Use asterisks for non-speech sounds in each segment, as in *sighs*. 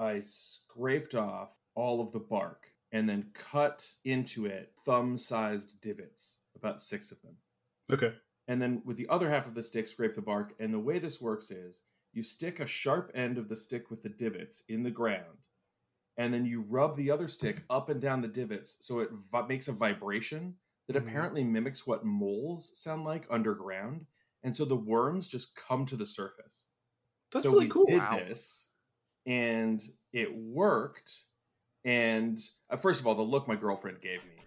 I scraped off all of the bark and then cut into it thumb sized divots, about six of them. Okay. And then with the other half of the stick, scrape the bark. And the way this works is you stick a sharp end of the stick with the divots in the ground, and then you rub the other stick up and down the divots so it vi- makes a vibration that Mhm. apparently mimics what moles sound like underground. And so the worms just come to the surface. That's so really we cool. did Wow. this, and it worked. And uh, first of all, the look my girlfriend gave me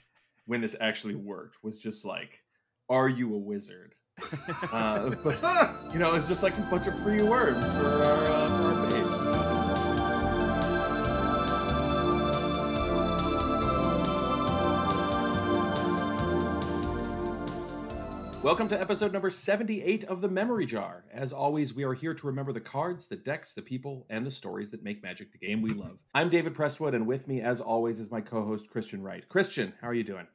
when this actually worked was just like, "Are you a wizard?" Uh, *laughs* but *laughs* you know, it's just like a bunch of free worms for our, uh, for our page. Welcome to episode number 78 of The Memory Jar. As always, we are here to remember the cards, the decks, the people, and the stories that make Magic the game we love. I'm David Prestwood, and with me, as always, is my co host, Christian Wright. Christian, how are you doing?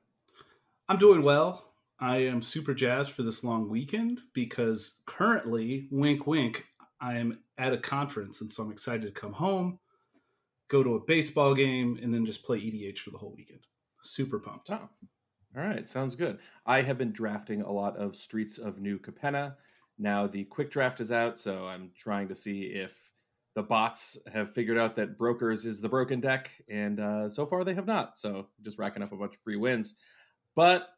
I'm doing well. I am super jazzed for this long weekend because currently, wink, wink, I am at a conference, and so I'm excited to come home, go to a baseball game, and then just play EDH for the whole weekend. Super pumped. Oh, all right. Sounds good. I have been drafting a lot of Streets of New Capenna. Now the quick draft is out, so I'm trying to see if the bots have figured out that Brokers is the broken deck, and uh, so far they have not. So just racking up a bunch of free wins. But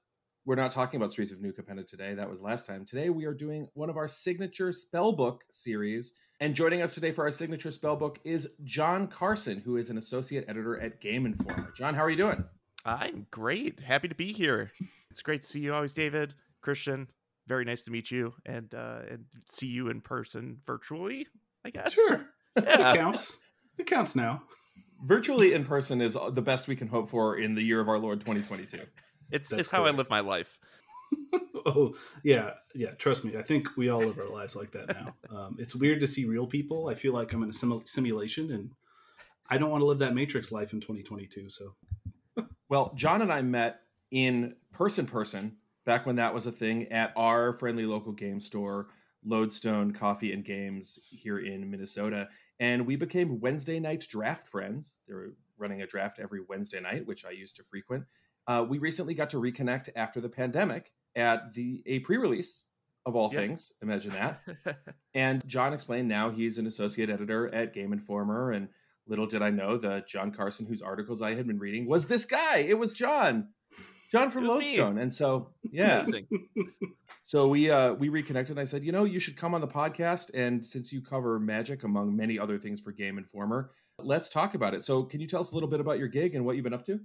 we're not talking about Streets of New Capenna today. That was last time. Today we are doing one of our signature spellbook series. And joining us today for our signature spellbook is John Carson, who is an associate editor at Game Informer. John, how are you doing? I'm great. Happy to be here. It's great to see you always, David. Christian, very nice to meet you and uh and see you in person virtually, I guess. Sure. Yeah. It counts. It counts now. virtually in person is the best we can hope for in the year of our Lord 2022. It's That's it's how I live my life. *laughs* oh yeah yeah trust me i think we all live our lives like that now um, it's weird to see real people i feel like i'm in a simu- simulation and i don't want to live that matrix life in 2022 so Well, John and I met in person person back when that was a thing at our friendly local game store, Lodestone Coffee and Games here in Minnesota, and we became Wednesday night draft friends. They were running a draft every Wednesday night, which I used to frequent. Uh, we recently got to reconnect after the pandemic at the a pre-release of all Yeah. things. Imagine that. *laughs* And John explained now he's an associate editor at Game Informer. And little did I know the John Carson, whose articles I had been reading, was this guy. It was John. John from was me. And so, *laughs* yeah. So we uh we reconnected and I said, you know, you should come on the podcast. And since you cover magic among many other things for Game Informer, let's talk about it. So can you tell us a little bit about your gig and what you've been up to?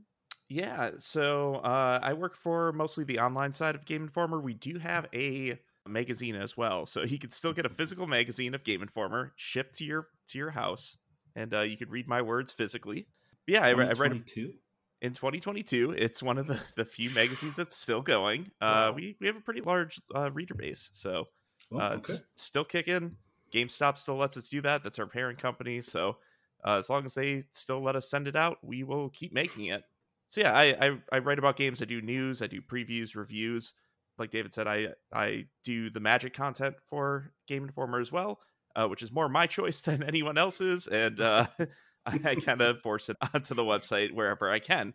Yeah, so uh, I work for mostly the online side of Game Informer. We do have a magazine as well, so you could still get a physical magazine of Game Informer shipped to your to your house, and uh, you could read my words physically. Yeah, I, I read 22 in 2022. It's one of the, the few magazines that's still going. Uh, Wow. we we have a pretty large uh, reader base, so oh, uh, okay it's still kicking. GameStop still lets us do that. That's our parent company. So uh, as long as they still let us send it out, we will keep making it. So yeah, I, I I write about games. I do news. I do previews, reviews. Like David said, I I do the Magic content for Game Informer as well, uh, which is more my choice *laughs* than anyone else's, and uh, *laughs* I, kind of force it *laughs* onto the website wherever I can.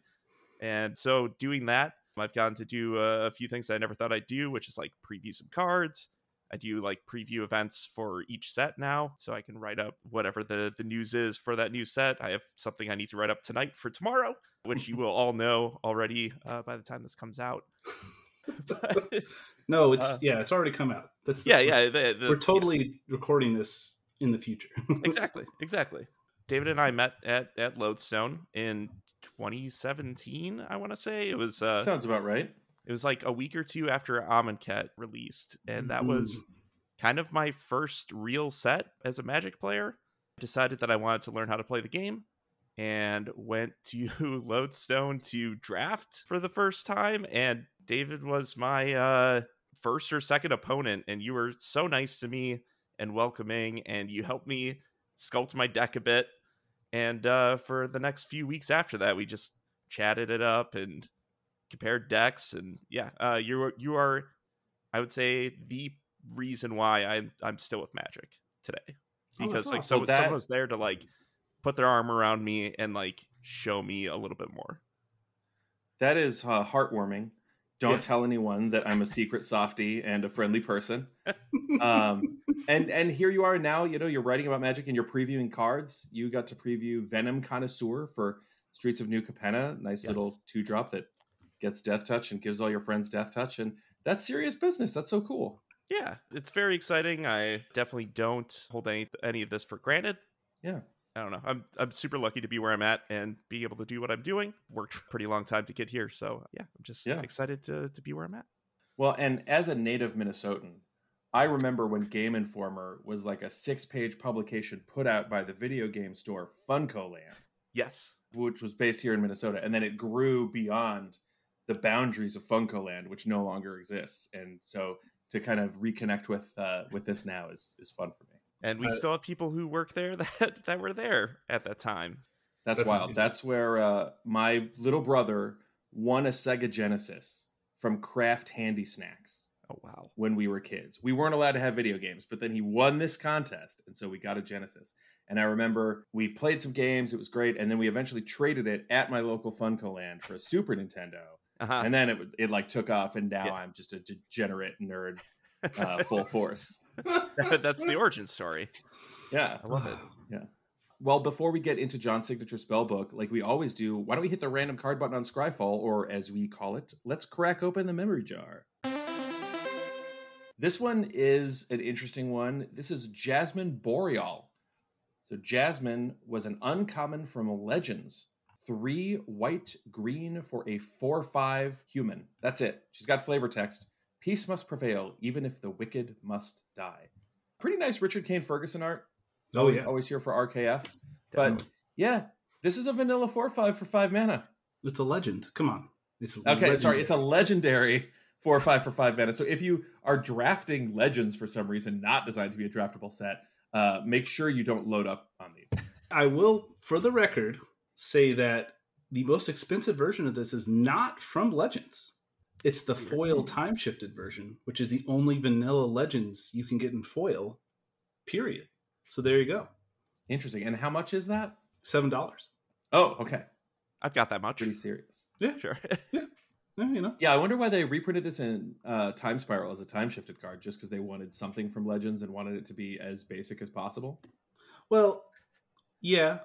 And so doing that, I've gotten to do uh, a few things that I never thought I'd do, which is like preview some cards. I do like preview events for each set now, so I can write up whatever the the news is for that new set. I have something I need to write up tonight for tomorrow, which you will all know already uh, by the time this comes out. *laughs* But, no it's uh, yeah it's already come out that's the- yeah, yeah, the, the, we're totally recording this in the future *laughs* exactly, exactly. David and I met at at Lodestone in 2017. I want to say it was. Uh, Sounds about right. It was like a week or two after Amonkhet released, and that was kind of my first real set as a Magic player. I decided that I wanted to learn how to play the game and went to *laughs* Lodestone to draft for the first time. And David was my uh, first or second opponent, and you were so nice to me and welcoming, and you helped me sculpt my deck a bit. And uh, for the next few weeks after that, we just chatted it up and compared decks and yeah uh you are you are i would say the reason why i'm i'm still with magic today Oh, because that's like awesome. so So that- someone was there to like put their arm around me and like show me a little bit more. That is uh, heartwarming. Don't Yes. tell anyone that I'm a secret softy and a friendly person. Um, and and here you are now. You know you're writing about magic and you're previewing cards. You got to preview Venom Connoisseur for Streets of New Capenna. Nice Yes. little two drop that gets Death Touch and gives all your friends Death Touch, and that's serious business. That's so cool. Yeah, it's very exciting. I definitely don't hold any any of this for granted. Yeah. I don't know. I'm I'm super lucky to be where I'm at and be able to do what I'm doing. Worked a pretty long time to get here, so yeah, I'm just Yeah. excited to to be where I'm at. Well, and as a native Minnesotan, I remember when Game Informer was like a six page publication put out by the video game store Funco Land. Yes. which was based here in Minnesota, and then it grew beyond the boundaries of Funco Land, which no longer exists. And so to kind of reconnect with uh, with this now is is fun for me. And we Uh, still have people who work there *laughs* that that were there at that time. That's, That's wild. amazing. That's where uh, my little brother won a Sega Genesis from Kraft Handy Snacks Oh wow. when we were kids. We weren't allowed to have video games, but then he won this contest, and so we got a Genesis. And I remember we played some games; it was great, and then we eventually traded it at my local Funco Land for a Super Nintendo. Uh-huh. and then it it like took off, and now Yeah. I'm just a degenerate nerd, uh, full force. *laughs* That's the origin story. Yeah. I love it. *sighs* Yeah. Well, before we get into John's signature spell book, like we always do, why don't we hit the random card button on Scryfall, or as we call it, let's crack open the memory jar. This one is an interesting one. This is Jasmine Boreal. So Jasmine was an uncommon from Legends. Three white green for a four five human. That's it. She's got flavor text. Peace must prevail, even if the wicked must die. Pretty nice Richard Kane Ferguson art. Oh yeah, Always here for RKF. But yeah, this is a vanilla 4 5 for 5 mana. it's a legend. Come on, it's Okay, sorry, it's a legendary 4 5 for 5 mana. So if you are drafting legends for some reason, not designed to be a draftable set, uh, make sure you don't load up on these. I will, for the record, say that the most expensive version of this is not from Legends. It's the foil time shifted version, which is the only vanilla Legends you can get in foil. Period. So there you go, Interesting. And how much is that? seven dollars. Oh, okay. I've got that much. Pretty serious. Yeah, sure. *laughs* Yeah, you know, Yeah, I wonder why they reprinted this in uh, Time Spiral as a time shifted card, just because they wanted something from Legends and wanted it to be as basic as possible. well, yeah.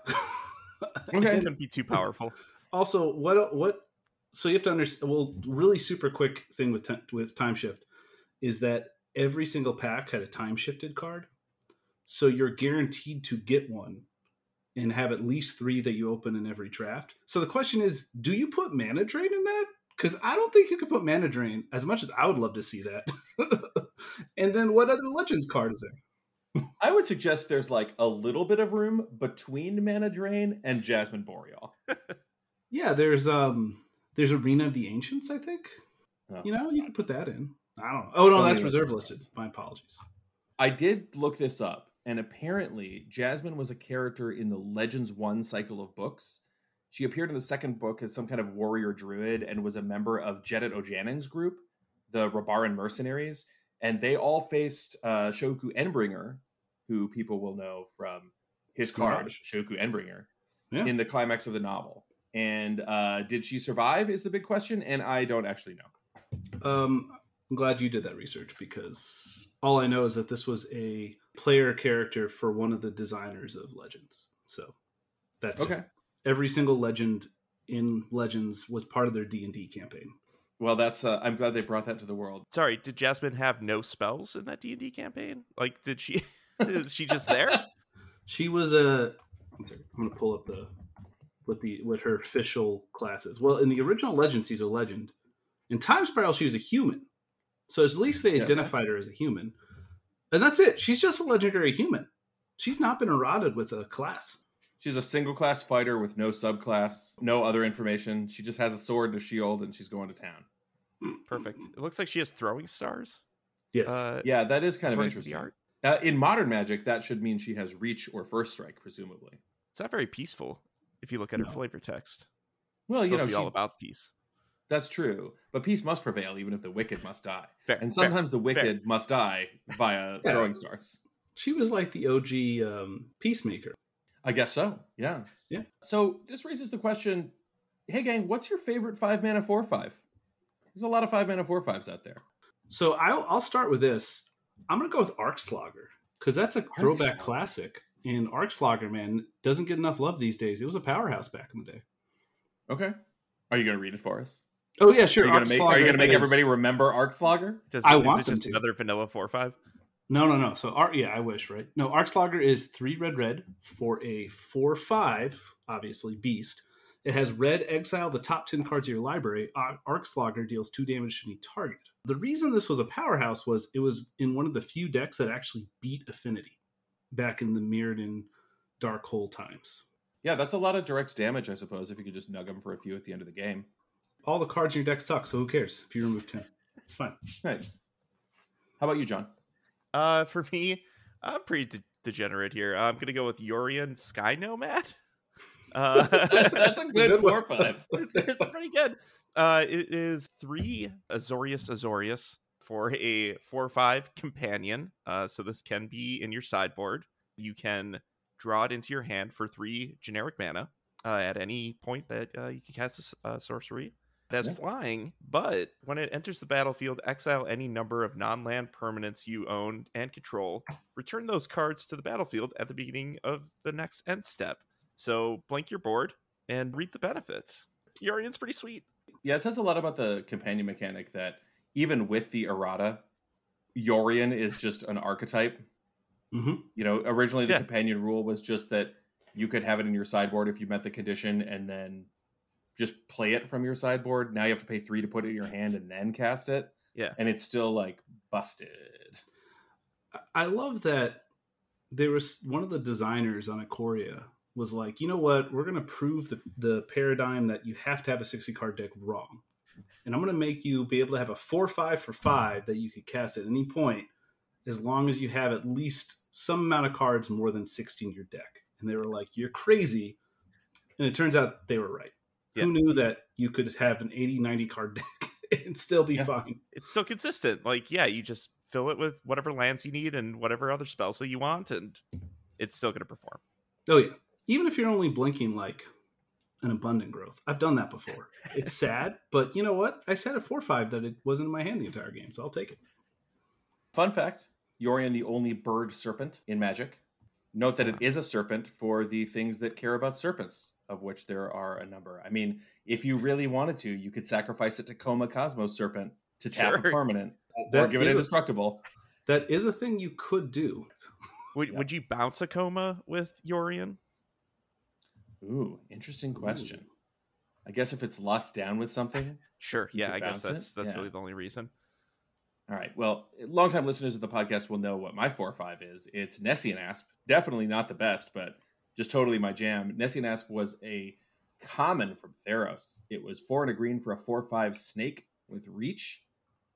Okay. It couldn't be too powerful. *laughs* also what what so you have to understand well really super quick thing with ti- with time shift is that every single pack had a time shifted card. So you're guaranteed to get one and have at least three that you open in every draft. So the question is do you put mana drain in that? Because i don't think you could put mana drain as much as i would love to see that. *laughs* And then what other legends card is there? I would suggest there's like a little bit of room between Mana Drain and Jasmine Boreal. *laughs* yeah there's um there's arena of the ancients i think Oh. You know, you can put that in. I don't know. Oh no, that's reserve listed. My apologies. I did look this up, and apparently Jasmine was a character in the Legends One cycle of books. She appeared in the second book as some kind of warrior druid and was a member of Jedit Ojanin's group, the Rabaran mercenaries, and they all faced uh, Shoku Enbringer, who people will know from his card. Shoku Enbringer, Yeah. in the climax of the novel. And uh, did she survive? Is the big question, and I don't actually know. Um, I'm glad you did that research because all I know is that this was a player character for one of the designers of Legends. So that's it. Okay. Every single legend in Legends was part of their D and D campaign. Well, that's. Uh, I'm glad they brought that to the world. Sorry, did Jasmine have no spells in that D and D campaign? Like, did she? *laughs* is she just there? *laughs* She was a. I'm going to pull up the what the what her official classes. Well, in the original Legends, she's a legend. In Time Spiral, she was a human. So at least they Yes. identified her as a human, and that's it. She's just a legendary human. She's not been eroded with a class. She's a single class fighter with no subclass, no other information. She just has a sword and a shield, and she's going to town. Perfect. It looks like she has throwing stars. Yes. Uh, Yeah, that is kind of interesting. art. Uh, in modern magic, that should mean she has reach or first strike, presumably. It's not very peaceful if you look at her flavor text. Well, It's you know, to be she, all about peace. that's true. But peace must prevail, even if the wicked must die. Fair. And fair. sometimes the wicked must die via *laughs* Yeah. throwing stars. she was like the OG um, peacemaker. I guess so. Yeah. Yeah. So this raises the question hey, gang, what's your favorite five mana four five? There's a lot of five mana four fives out there. So I'll, I'll start with this. I'm going to go with Arc Arcslogger because that's a throwback Arcslogger. classic. And Arcslogger, man, doesn't get enough love these days. It was a powerhouse back in the day. Okay. Are you going to read it for us? Oh, yeah, sure. Are you going to make, you gonna make is- everybody remember Arcslogger? Does, I is want it them just to. another vanilla four five? No, no, no. So, Ar- yeah, I wish, right? No, Arcslogger is three red, red for a four five, obviously beast. It has red exile the top 10 cards of your library. Ar- Arcslogger deals two damage to any target. The reason this was a powerhouse was it was in one of the few decks that actually beat Affinity back in the Mirrodin Dark Hole times. Yeah, that's a lot of direct damage, I suppose, if you could just nug them for a few at the end of the game. All the cards in your deck suck, so who cares if you remove 10? It's fine. Nice. How about you, John? Uh, for me, I'm pretty de- degenerate here. I'm gonna go with Yorion Sky Nomad. *laughs* Uh, *laughs* That's a *laughs* good good one. four five. it's, it's pretty good. Uh, it is three Azorius Azorius for a four or five companion. Uh, so this can be in your sideboard. You can draw it into your hand for three generic mana uh, at any point that uh, you can cast a a sorcery. It has Yeah. flying, but when it enters the battlefield, exile any number of non-land permanents you own and control. Return those cards to the battlefield at the beginning of the next end step. So blank your board and reap the benefits. Yorion's pretty sweet. Yeah, it says a lot about the companion mechanic that even with the errata, Yorion is just an archetype. hmm You know, originally the Yeah. companion rule was just that you could have it in your sideboard if you met the condition and then just play it from your sideboard. Now you have to pay three to put it in your hand and then cast it. Yeah. And it's still like busted. I- love that there was one of the designers on Ikoria was like, you know what, we're going to prove the, the paradigm that you have to have a 60 card deck wrong. And I'm going to make you be able to have a 4 5 for 5 that you could cast at any point as long as you have at least some amount of cards more than 60 in your deck. And they were like, you're crazy. And it turns out they were right. Yeah. Who knew that you could have an 80, 90 card deck *laughs* and still be Yeah. fine? It's still consistent. Like, yeah, you just fill it with whatever lands you need and whatever other spells that you want, and it's still going to perform. Oh yeah. Even if you're only blinking like an abundant growth. I've done that before. It's *laughs* sad, but you know what? I said at four five that it wasn't in my hand the entire game, so I'll take it. Fun fact Yorion, the only bird serpent in Magic. Note that it is a serpent for the things that care about serpents, of which there are a number. I mean, if you really wanted to, you could sacrifice it to Koma Cosmos Serpent to tap a Sure. permanent or That give it is a- indestructible. That is a thing you could do. Would, Yeah. would you bounce a Koma with Yorion? Ooh, interesting question. I guess if it's locked down with something. Sure. Yeah, I guess bounce it? that's that's Yeah. really the only reason. All right. Well, longtime listeners of the podcast will know what my 4 or 5 is. It's Nessian Asp. Definitely not the best, but just totally my jam. Nessian Asp was a common from Theros. It was four and a green for a 4 5 snake with reach.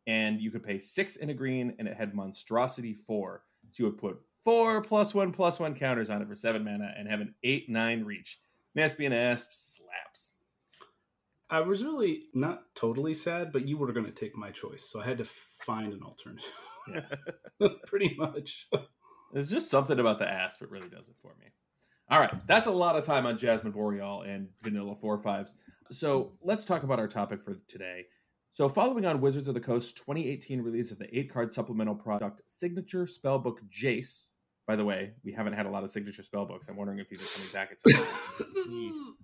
And you could pay six in a green, and it had monstrosity four. So you would put four plus one plus one counters on it for seven mana and have an eight nine reach. Nessian Asp slaps. I was really not totally sad, but you were going to take my choice, so I had to find an alternative. *laughs* Pretty much. There's just something about the asp that really does it for me. All right, that's a lot of time on Jasmine Boreal and Vanilla Four Fives. So let's talk about our topic for today. So, following on Wizards of the Coast 2018 release of the eight card supplemental product Signature Spellbook Jace. By the way, we haven't had a lot of signature spellbooks. I'm wondering if these are coming back at some point.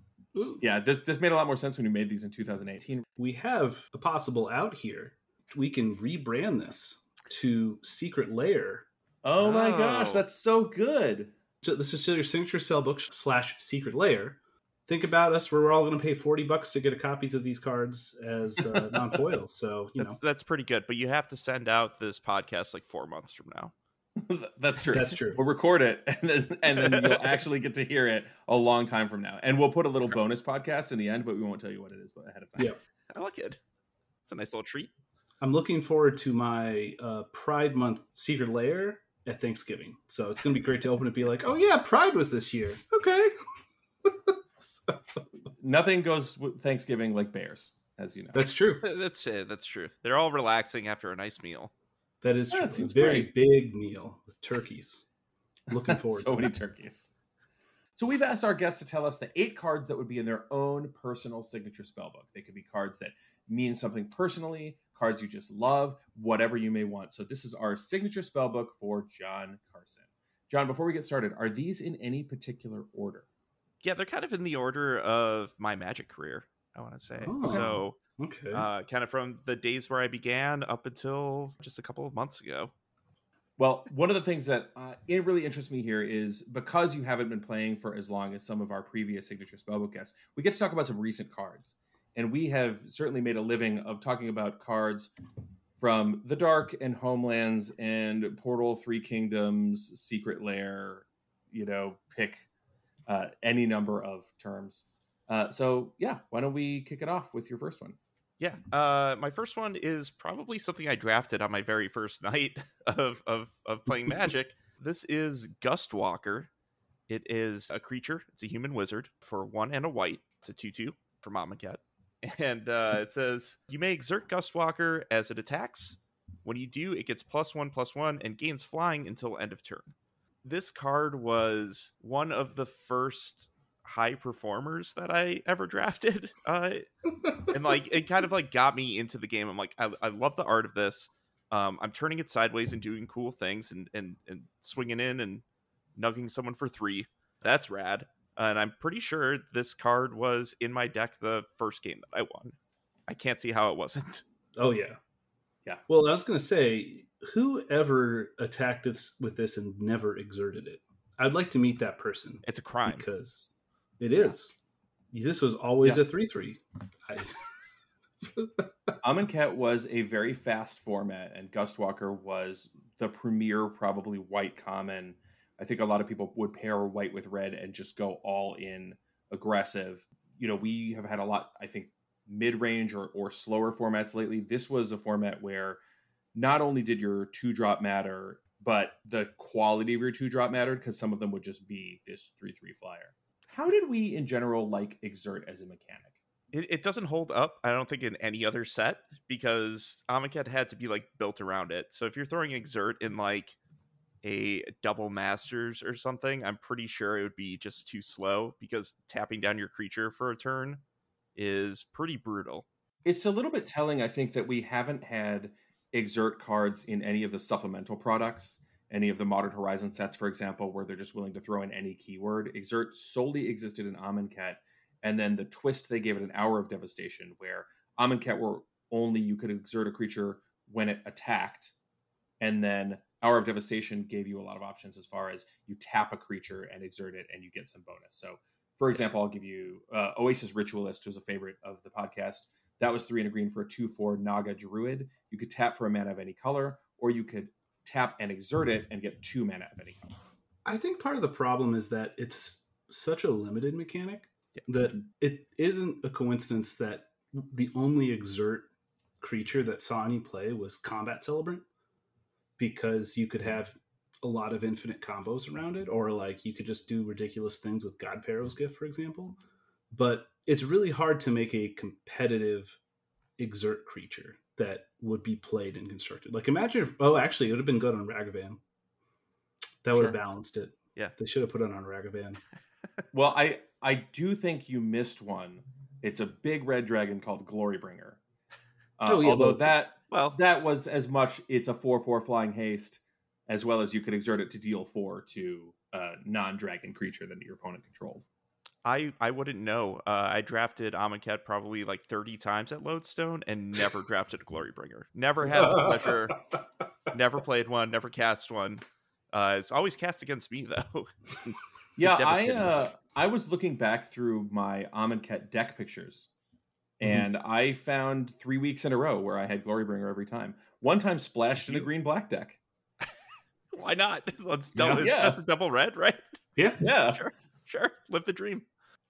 *laughs* Yeah, this this made a lot more sense when we made these in 2018. We have a possible out here. We can rebrand this to Secret Lair. Oh my gosh, Oh. that's so good. So this is your signature spellbook slash secret lair. Think about us. We're all going to pay forty bucks to get a copies of these cards as uh, *laughs* non foils. So you know That's that's pretty good, but you have to send out this podcast like four months from now. *laughs* That's true. That's true. We'll record it, *laughs* and then and then you'll *laughs* actually get to hear it a long time from now. And we'll put a little bonus podcast in the end, but we won't tell you what it is ahead of time. Yeah. I like it. It's a nice little treat. I'm looking forward to my uh, Pride Month secret lair at Thanksgiving. So it's going to be great to open it. and Be like, oh yeah, Pride was this year. Okay. So, Nothing goes with Thanksgiving like bears, as you know. that's true. That's it. That's true. They're all relaxing after a nice meal. That is Yeah, true. it a very great. big meal with turkeys. Looking *laughs* forward so to many turkeys. So we've asked our guests to tell us the eight cards that would be in their own personal signature spellbook. They could be cards that mean something personally, cards you just love, whatever you may want. So this is our signature spellbook for John Carson. John, before we get started, are these in any particular order? Yeah, they're kind of in the order of my magic career, I want to say. Oh. So, Okay. uh, kind of from the days where I began up until just a couple of months ago. Well, one of the things that uh, it really interests me here is because you haven't been playing for as long as some of our previous signature spellbook guests, we get to talk about some recent cards, and we have certainly made a living of talking about cards from the Dark and Homelands and Portal Three Kingdoms, Secret Lair. You know, pick uh, any number of terms. Uh, so yeah, why don't we kick it off with your first one? Yeah, uh, my first one is probably something I drafted on my very first *laughs* night of of, of playing *laughs* Magic. this is Gustwalker. It is a creature. It's a human wizard for one and a white. It's a two-two for Mama Cat, *laughs* and uh, it says you may exert Gustwalker as it attacks. When you do, it gets plus one plus one and gains flying until end of turn. This card was one of the first high performers that I ever drafted. *laughs* Uh, and *laughs* like it kind of like got me into the game. I'm like, I, I love the art of this. Um, I'm turning it sideways and doing cool things and and and swinging in and nugging someone for three. That's rad. And I'm pretty sure this card was in my deck the first game that I won. I can't see how it wasn't. *laughs* oh yeah. Yeah. Well, I was gonna say, whoever attacked this with this and never exerted it, I'd like to meet that person It's a crime. because it is. This was always Yeah. a three-three. I, *laughs* Amonkhet was a very fast format, and Gustwalker was the premier, probably white common. I think a lot of people would pair white with red and just go all in aggressive. You know, we have had a lot, I think, mid range or, or slower formats lately. This was a format where not only did your two drop matter, but the quality of your two drop mattered because some of them would just be this 3 3 flyer. How did we, in general, like Exert as a mechanic? It, it doesn't hold up, I don't think, in any other set because Amonkhet had to be like built around it. So if you're throwing Exert in like a double masters or something, I'm pretty sure it would be just too slow because tapping down your creature for a turn is pretty brutal. It's a little bit telling, I think, that we haven't had exert cards in any of the supplemental products, any of the Modern Horizon sets, for example, where they're just willing to throw in any keyword. Exert solely existed in Amonkhet, and then the twist they gave it an Hour of Devastation, where Amonkhet were only you could exert a creature when it attacked, and then Hour of Devastation gave you a lot of options as far as you tap a creature and exert it, and you get some bonus. So, for example, I'll give you uh, Oasis Ritualist, was a favorite of the podcast. That was three and a green for a 2 4 Naga Druid. You could tap for a mana of any color, or you could tap and exert it and get two mana of any color. I think part of the problem is that it's such a limited mechanic Yeah. that it isn't a coincidence that the only exert creature that saw any play was Combat Celebrant because you could have a lot of infinite combos around it, or like you could just do ridiculous things with God Pharaoh's Gift, for example. But it's really hard to make a competitive exert creature that would be played and constructed. Like imagine if, oh actually it would have been good on Ragavan. That would have balanced it. Yeah. They should have put it on Ragavan. *laughs* Well, I I do think you missed one. It's a big red dragon called Glorybringer. Uh, *laughs* Oh, yeah, although well- that Well, that was as much it's a 4-4 flying haste as well as you could exert it to deal 4 to a non-dragon creature that your opponent controlled. I I wouldn't know. Uh, I drafted Amonkhet probably like 30 times at Lodestone and never drafted a Glorybringer. Never had the pleasure. Never played one. Never cast one. Uh, it's always cast against me *laughs* though. Yeah, I uh, I was looking back through my Amonkhet deck pictures, Mhm. and I found three weeks in a row where I had Glorybringer every time. One time splashed in a green black deck. *laughs* Why not? *laughs* Let's Yeah. double. Yeah. That's a double red, right? yeah. Yeah, Sure. Sure. Live the dream.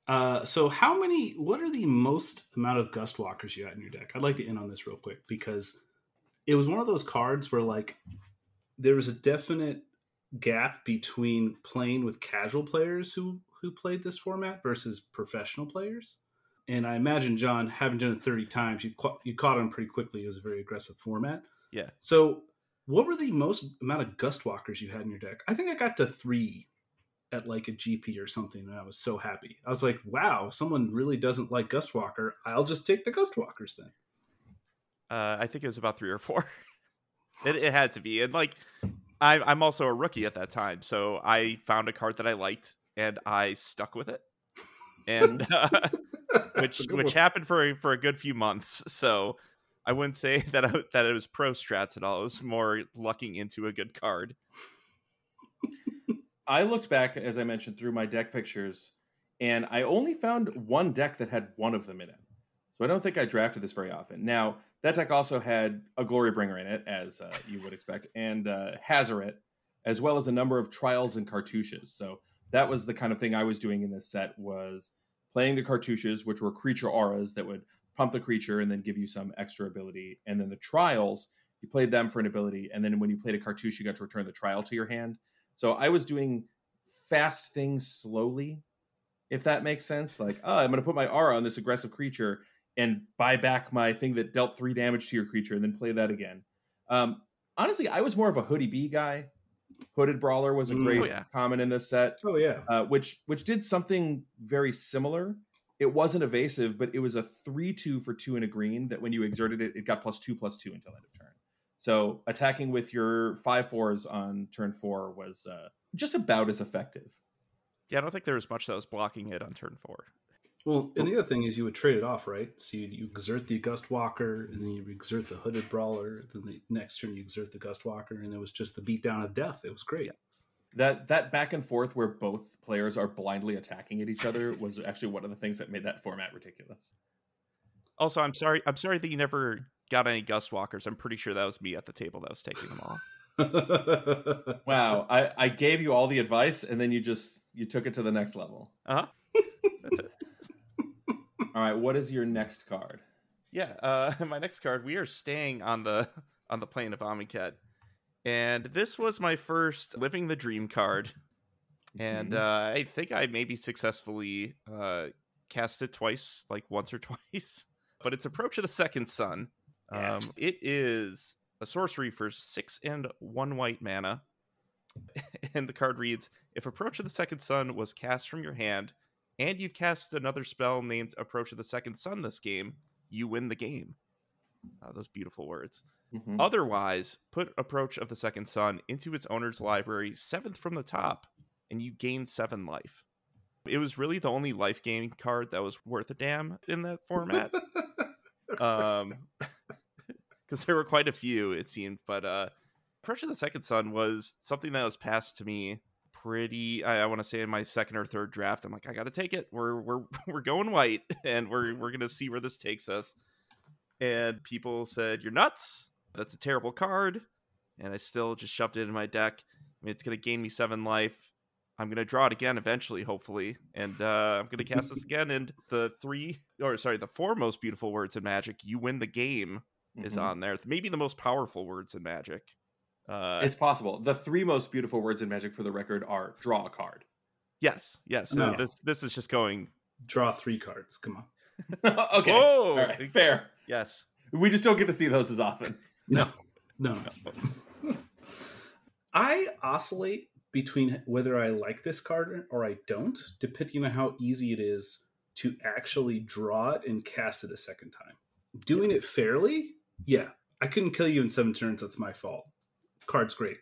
Uh, so how many? What are the most amount of Gust Walkers you had in your deck? I'd like to end on this real quick because it was one of those cards where like there was a definite gap between playing with casual players who who played this format versus professional players. And I imagine John, having done it thirty times, you ca- you caught on pretty quickly. It was a very aggressive format. Yeah. So, what were the most amount of Gust Walkers you had in your deck? I think I got to three at like a GP or something, and I was so happy. I was like, "Wow, someone really doesn't like Gustwalker. I'll just take the Gustwalkers then." Uh, I think it was about three or four. *laughs* it, it had to be, and like, I, I'm also a rookie at that time, so I found a card that I liked and I stuck with it, and uh, *laughs* which which one. happened for a, for a good few months. So I wouldn't say *laughs* that I, that it was pro strats at all. It was more lucking into a good card. I looked back, as I mentioned, through my deck pictures, and I only found one deck that had one of them in it. So I don't think I drafted this very often. Now, that deck also had a Glory Bringer in it, as uh, you would expect, and uh, Hazoret, as well as a number of trials and cartouches. So that was the kind of thing I was doing in this set was playing the cartouches, which were creature auras that would pump the creature and then give you some extra ability. And then the trials, you played them for an ability, and then when you played a cartouche, you got to return the trial to your hand. So I was doing fast things slowly, if that makes sense. Like, oh, I'm going to put my aura on this aggressive creature and buy back my thing that dealt three damage to your creature and then play that again. Um, honestly, I was more of a Hoodie B guy. Hooded Brawler was a Mm. great Oh, yeah. common in this set, Oh yeah, uh, which which did something very similar. It wasn't evasive, but it was a three-two for two and a green. That when you exerted it, it got plus two plus two until end of turn. So attacking with your five fours on turn four was uh, just about as effective. Yeah, I don't think there was much that was blocking it on turn four. Well, and the other thing is you would trade it off, right? So you, you exert the Gust Walker, and then you exert the Hooded Brawler. Then the next turn you exert the Gust Walker, and it was just the beatdown of death. It was great. That that back and forth where both players are blindly attacking at each other *laughs* was actually one of the things that made that format ridiculous. Also, I'm sorry. I'm sorry that you never got any Gust Walkers. I'm pretty sure that was me at the table that was taking them all. *laughs* Wow, I, I gave you all the advice and then you just you took it to the next level. Uh huh. *laughs* All right, what is your next card? Yeah. Uh, *laughs* my next card. We are staying on the on the plane of Amonkhet, and this was my first living the dream card, and Mhm. uh, I think I maybe successfully uh, cast it twice, like once or twice. But it's Approach of the Second Sun. Um, Yes. it is a sorcery for six and one white mana. *laughs* and the card reads If Approach of the Second Sun was cast from your hand, and you've cast another spell named Approach of the Second Sun this game, you win the game. Uh, those beautiful words. Mhm. Otherwise, put Approach of the Second Sun into its owner's library, seventh from the top, and you gain seven life. It was really the only life gain card that was worth a damn in that format. *laughs* um, because there were quite a few, it seemed. But uh, Approach of the Second Sun was something that was passed to me pretty. I, I want to say in my second or third draft. I'm like, I got to take it. We're we're *laughs* we're going white, *laughs* and we're we're gonna see where this takes us. And people said, "You're nuts. That's a terrible card." And I still just shoved it in my deck. I mean, it's gonna gain me seven life. I'm gonna draw it again eventually, hopefully, and uh, I'm gonna cast this *laughs* again. And the three, or sorry, the four most beautiful words in Magic, "You win the game," is Mhm. on there. Maybe the most powerful words in Magic. Uh, It's possible. The three most beautiful words in Magic for the record are draw a card. yes, yes. No. This this is just going. Draw three cards. Come on. *laughs* okay. Whoa! All right, fair. Yes. We just don't get to see those as often. No, no, no. *laughs* I oscillate between whether I like this card or I don't, depending on how easy it is to actually draw it and cast it a second time. Doing it fairly, yeah, I couldn't kill you in seven turns. That's my fault. Card's great.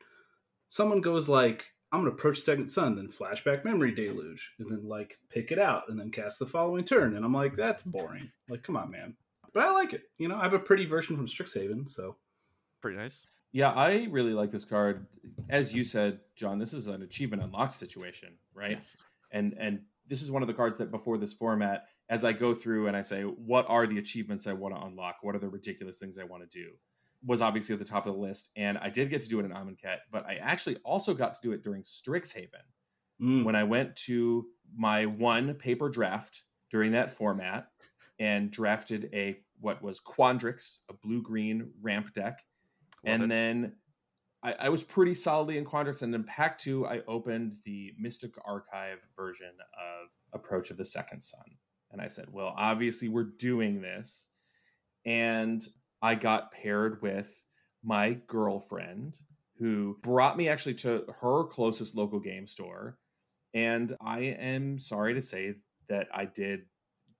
Someone goes like, I'm going to approach Second Sun, then flashback memory deluge, and then like pick it out, and then cast the following turn. And I'm like, that's boring. Like, come on, man. But I like it. You know, I have a pretty version from Strixhaven, so Pretty nice. Yeah, I really like this card. As you said, John, this is an achievement unlocked situation, right? Yes. and and this is one of the cards that before this format as i go through and i say what are the achievements i want to unlock what are the ridiculous things i want to do was obviously at the top of the list and i did get to do it in amonkhet but i actually also got to do it during strixhaven mm. when i went to my one paper draft during that format and drafted a what was quandrix a blue green ramp deck Love and it. then I, I was pretty solidly in Quandrix, and then Pack Two, I opened the Mystic Archive version of Approach of the Second Sun, and I said, "Well, obviously we're doing this," and I got paired with my girlfriend, who brought me actually to her closest local game store, And I am sorry to say that I did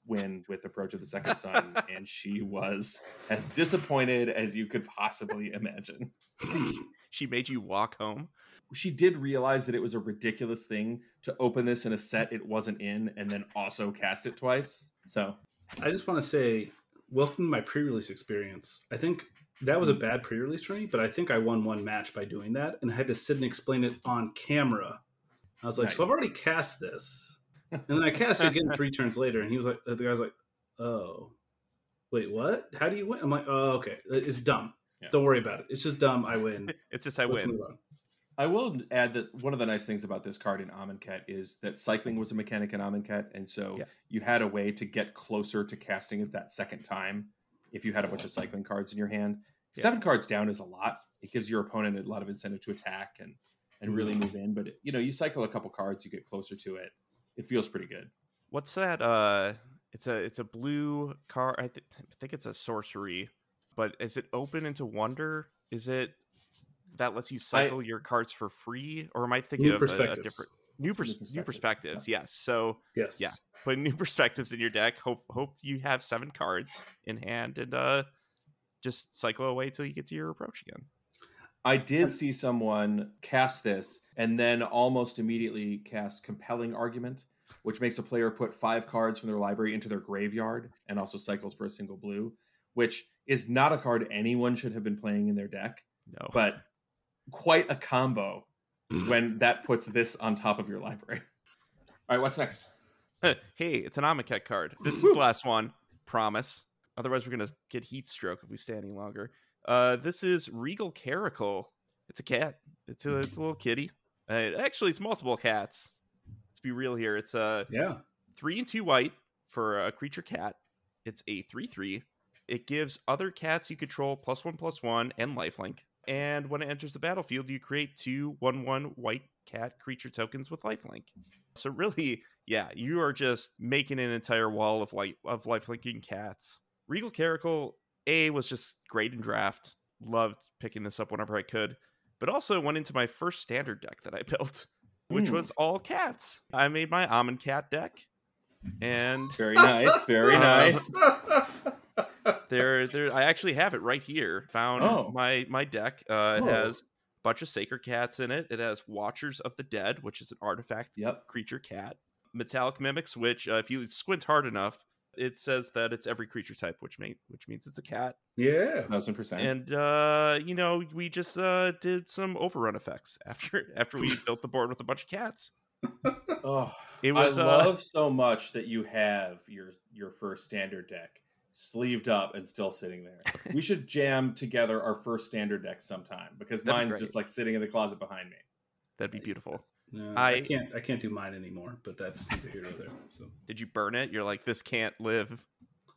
win with Approach of the Second Sun, *laughs* and she was as disappointed as you could possibly imagine. *laughs* she made you walk home. She did realize that it was a ridiculous thing to open this in a set it wasn't in and then also cast it twice. So I just want to say, welcome to my pre-release experience. I think that was a bad pre-release for me, but I think I won one match by doing that, and I had to sit and explain it on camera. I was like, Nice. "So I've already cast this," and then I cast it again three turns later, and he was like, "The guy's like, oh, wait, what? How do you win?" I'm like, "Oh, okay, it's dumb. Yeah. Don't worry about it. It's just dumb. I win. *laughs* It's just I Let's win. Move on." I will add that one of the nice things about this card in Amonkhet is that cycling was a mechanic in Amonkhet, and so Yeah. you had a way to get closer to casting it that second time if you had a bunch of cycling cards in your hand. Yeah. Seven cards down is a lot. It gives your opponent a lot of incentive to attack and and really Mhm. move in. But you know, you cycle a couple cards, you get closer to it. It feels pretty good. What's that? Uh, it's a it's a blue card. I, th- I think it's a sorcery, but is it open into wonder? Is it that lets you cycle your cards for free, or am I thinking of a- a, different new, pers- new perspectives, perspectives? yeah. Yes. So Yes. Yeah. put new *laughs* perspectives in your deck. Hope hope you have seven cards in hand and uh just cycle away till you get to your approach again. I did see someone cast this and then almost immediately cast compelling argument, which makes a player put five cards from their library into their graveyard and also cycles for a single blue, which is not a card anyone should have been playing in their deck, No. but quite a combo when that puts this on top of your library. All right, what's next? hey, it's an Amonkhet card. This is the last one. Promise. Otherwise, we're gonna get heat stroke if we stay any longer. Uh, this is Regal Caracal. It's a cat. It's a it's a little kitty. Uh, actually, it's multiple cats. Let's be real here. It's a Yeah. three and two white for a creature cat. It's a three three. It gives other cats you control plus one plus one and lifelink. And when it enters the battlefield, you create two one one white cat creature tokens with lifelink. So really, yeah, you are just making an entire wall of light of lifelinking cats. Regal Caracal A was just great in draft. Loved picking this up whenever I could. But also went into my first standard deck that I *laughs* built, which Hmm. was all cats. I made my Almond Cat deck. And Very nice, very *laughs* Uh, nice. *laughs* there there I actually have it right here. Found Oh. my my deck. Uh it Oh. has a bunch of sacred cats in it. It has Watchers of the Dead, which is an artifact Yep. creature cat. Metallic Mimics, which uh, if you squint hard enough, it says that it's every creature type, which mean which means it's a cat. yeah. Thousand percent. And uh, you know, we just uh did some overrun effects after *laughs* after we built the board with a bunch of cats. *laughs* Oh, It was I uh, love so much that you have your your first standard deck sleeved up and still sitting there. *laughs* we should jam together our first standard deck sometime because That'd mine's great. just like sitting in the closet behind me. that'd be beautiful. No, I- I, can't. I can't do mine anymore. But that's neither here nor there. So Did you burn it? You're like, this can't live.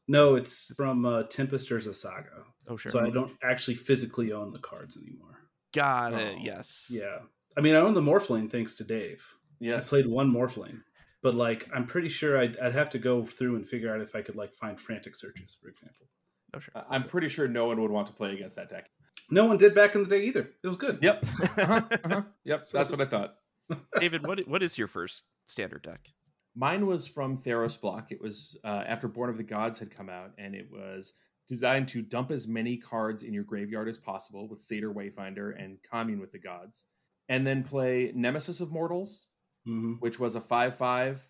no, it's from uh, Tempest or Saga. Oh sure. So I don't actually physically own the cards anymore. Got it. Oh. Yes. Yeah. I mean, I own the Morphling thanks to Dave. Yes. I played one Morphling, but like, I'm pretty sure I'd, I'd have to go through and figure out if I could like find frantic searches, for example. Oh sure. I- I'm pretty sure no one would want to play against that deck. No one did back in the day either. It was good. Yep. *laughs* Uh-huh, uh-huh. Yep. That's what I thought. *laughs* David, what what is your first standard deck? Mine was from Theros Block. It was uh, after Born of the Gods had come out, and it was designed to dump as many cards in your graveyard as possible with Satyr Wayfinder and Commune with the Gods, and then play Nemesis of Mortals, hmm which was a 5 5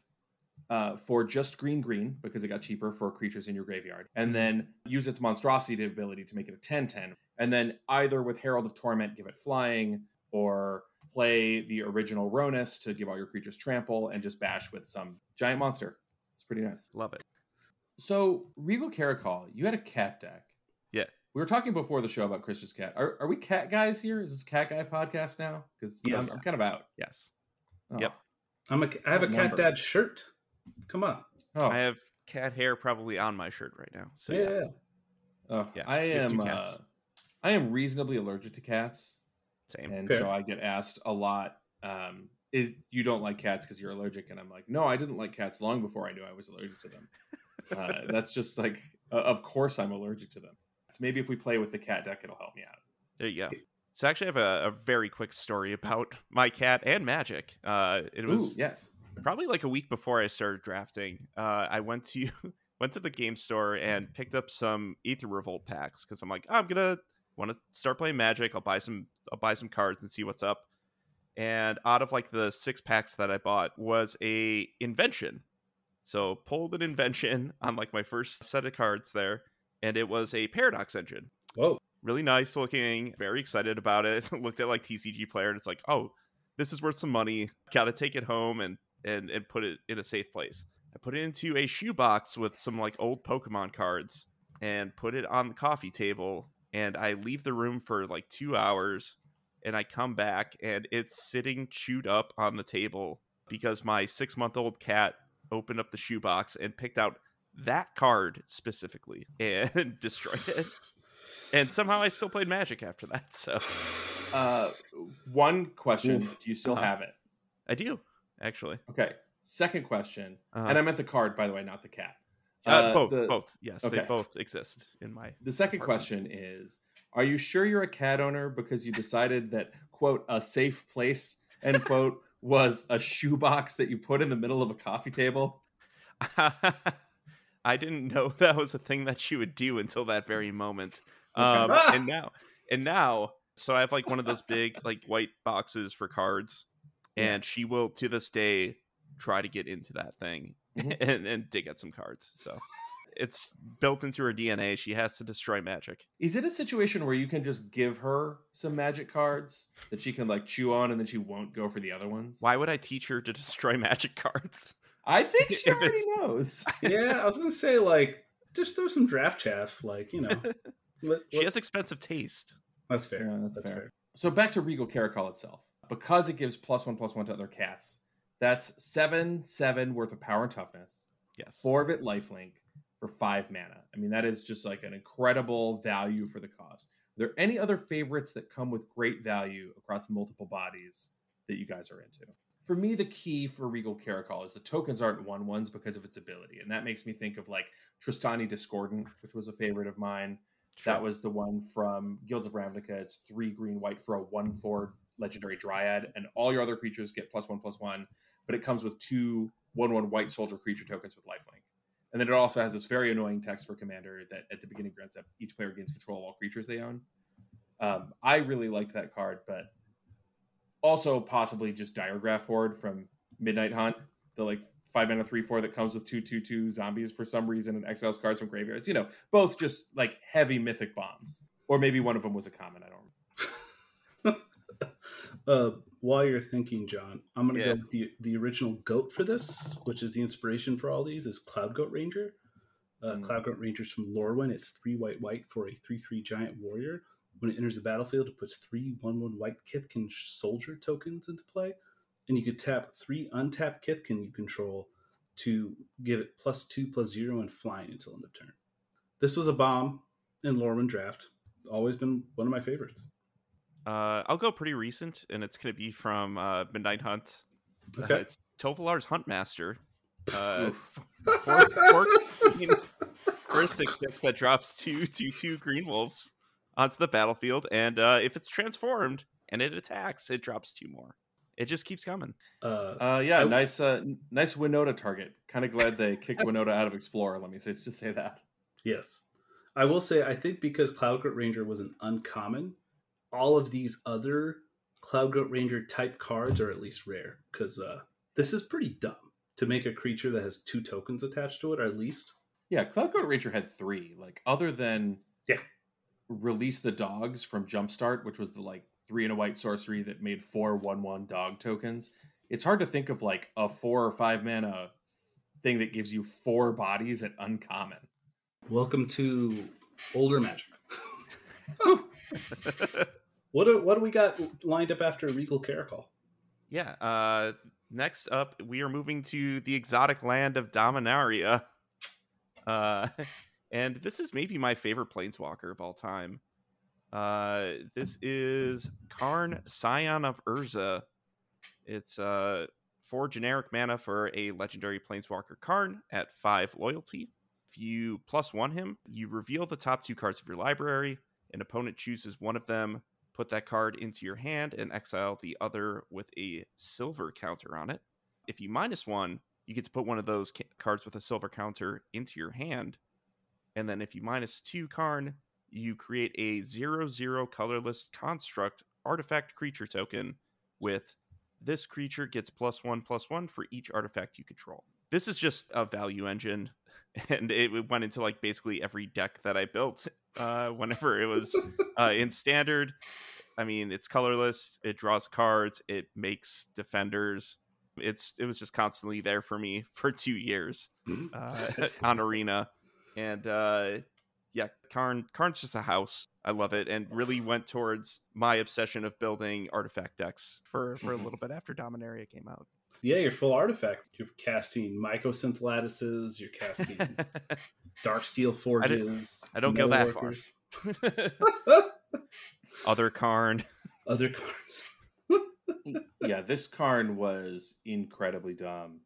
uh, for just green green because it got cheaper for creatures in your graveyard. And then use its monstrosity ability to make it a 10 10. And then either with Herald of Torment, give it flying, or play the original Ronus to give all your creatures trample and just bash with some giant monster. It's pretty nice. Love it. So, Regal Caracal, you had a cat deck. Yeah. We were talking before the show about Chris's cat. Are, are we cat guys here? Is this cat guy podcast now? Because Yes. I'm, I'm kind of out. Yes. Oh. Yep. I'm a. I have a cat dad shirt. Come on. Oh. I have cat hair probably on my shirt right now. So yeah. yeah. Oh, Yeah, I you have two am. Uh, I am reasonably allergic to cats, Same. and Okay. so I get asked a lot. Um, is you don't like cats because you're allergic? And I'm like, no, I didn't like cats long before I knew I was allergic to them. uh, *laughs* that's just like, uh, of course I'm allergic to them. So maybe if we play with the cat deck, it'll help me out. There you go. So actually, I have a, a very quick story *laughs* about my cat and magic. Uh, it was Ooh, yes. probably like a week before I started drafting, uh, I went to *laughs* went to the game store and picked up some Aether Revolt packs because I'm like, oh, I'm gonna want to start playing Magic. I'll buy some I'll buy some cards and see what's up. And out of like the six packs that I bought was a invention. So pulled an invention *laughs* on like my first set of cards there, and it was a paradox engine. Whoa. Really nice looking, very excited about it. *laughs* Looked at like TCG player and it's like, oh, this is worth some money. Gotta take it home and and and put it in a safe place. I put it into a shoebox with some like old Pokemon cards and put it on the coffee table. And I leave the room for like two hours and I come back and it's sitting chewed up on the table because my six month old cat opened up the shoebox and picked out that card specifically *laughs* and destroyed it. *laughs* And somehow I still played Magic after that. So Uh, one question: Oof. Do you still Uh-huh. have it? I do actually. Okay. Second question, Uh-huh. and I meant the card, by the way, not the cat. Uh, both, the- both. Yes, they both exist in my. The second question is: Are you sure you're a cat owner because you decided that quote a safe place end *laughs* quote was a shoebox that you put in the middle of a coffee table? *laughs* I didn't know that was a thing that she would do until that very moment. Okay. Um, Ah! and *laughs* now, and now, so I have like one of those big like white boxes for cards, Yeah. and she will to this day try to get into that thing Mhm. *laughs* and, and dig at some cards. So it's built into her DNA. She has to destroy magic. Is it a situation where you can just give her some magic cards that she can like chew on and then she won't go for the other ones? Why would I teach her to *laughs* destroy magic cards? I think she already knows. Yeah, I was gonna say like just throw some draft chaff, like you know. Let- She has expensive taste. that's fair. Yeah, that's that's fair. fair. So back to Regal Caracal itself. Because it gives plus one plus one to other cats, that's seven, seven worth of power and toughness, Yes. four of it lifelink for five mana. I mean, that is just like an incredible value for the cost. Are there any other favorites that come with great value across multiple bodies that you guys are into? For me, the key for Regal Caracal is the tokens aren't one ones because of its ability. And that makes me think of like Trostani Discordant, which was a favorite of mine. That was the one from Guilds of Ravnica. It's three green white for a one four legendary dryad, and all your other creatures get plus one plus one. But it comes with two one one white soldier creature tokens with lifelink. And then it also has this very annoying text for commander that at the beginning grants that each player gains control of all creatures they own. Um, I really liked that card, but also possibly just Diregraf Horde from Midnight Hunt, the like five mana three four that comes with two two two zombies for some reason and exiles cards from graveyards. You know, both just like heavy mythic bombs, or maybe one of them was a common. I don't. remember. *laughs* uh, while you're thinking, John, I'm gonna Yeah. go with the the original goat for this, which is the inspiration for all these, is Cloud Goat Ranger. Uh, Mm. Cloud Goat Ranger's from Lorwyn. It's three white white for a three three giant warrior. When it enters the battlefield, it puts three one one white Kithkin soldier tokens into play, and you could tap three untapped Kithkin you control to give it plus two plus zero and flying until end of turn. This was a bomb in Lorwyn draft. Always been one of my favorites. Uh, I'll go pretty recent, and it's going to be from uh, Midnight Hunt. Uh, it's Tovolar's Huntmaster. Uh, *laughs* four, four a six six that drops two two two green wolves onto the battlefield, and uh, if it's transformed and it attacks, it drops two more. It just keeps coming. Uh, Uh, yeah, I- nice, uh, nice Winota target. Kind of glad they kicked Winota out of Explorer. Let me say, just say that. Yes. I will say, I think because Cloud Goat Ranger was an uncommon, all of these other Cloud Goat Ranger type cards are at least rare. Because uh, this is pretty dumb to make a creature that has two tokens attached to it, or at least. Yeah, Cloud Goat Ranger had three. Like other than Yeah. release the dogs from Jumpstart, which was the like three and a white sorcery that made four one one dog tokens. It's hard to think of like a four or five mana thing that gives you four bodies at uncommon. Welcome to older magic. *laughs* What do, what do we got lined up after Regal Caracal? yeah. Uh, next up, we are moving to the exotic land of Dominaria. *laughs* Uh, and this is maybe my favorite planeswalker of all time. Uh, this is Karn, Scion of Urza. It's uh, four generic mana for a legendary planeswalker Karn at five loyalty. If you plus one him, you reveal the top two cards of your library. An opponent chooses one of them, put that card into your hand, and exile the other with a silver counter on it. If you minus one, you get to put one of those ca- cards with a silver counter into your hand. And then if you minus two Karn, you create a zero zero colorless construct artifact creature token with this creature gets plus one plus one for each artifact you control. This is just a value engine, *laughs* and it went into like basically every deck that I built uh, whenever it was uh, *laughs* in standard. I mean, it's colorless. It draws cards. It makes defenders. It's it was just constantly there for me *laughs* for two years uh, on Arena, and uh, yeah, Karn Karn's just a house. I love it, and really went towards my obsession of building artifact decks for for a *laughs* little bit after Dominaria came out. Yeah, you're full artifact. You're casting mycosynth lattices. You're casting *laughs* dark steel forges. I don't go that far. far. *laughs* Other Karn. Other cards. yeah, this Karn was incredibly dumb.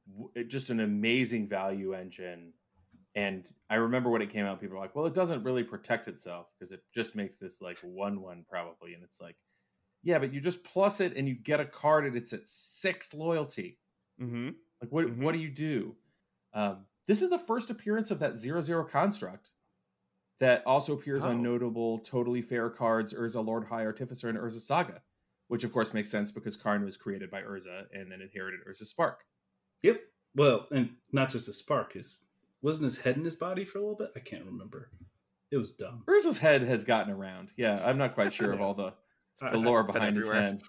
Just an amazing value engine. And I remember when it came out, people were like, well, it doesn't really protect itself because it just makes this like 1 1 probably. And it's like, yeah, but you just plus it and you get a card and it's at six loyalty. Mm-hmm. Like, what, Mhm. what do you do? Um, this is the first appearance of that zero zero construct that also appears Oh. on notable totally fair cards Urza Lord High Artificer and Urza Saga, which of course makes sense because Karn was created by Urza and then inherited Urza Spark. Yep. Well, and not just a spark. His wasn't his head in his body for a little bit. I can't remember. It was dumb. Urza's head has gotten around. Yeah, I'm not quite sure of all the, the I- lore been behind his head.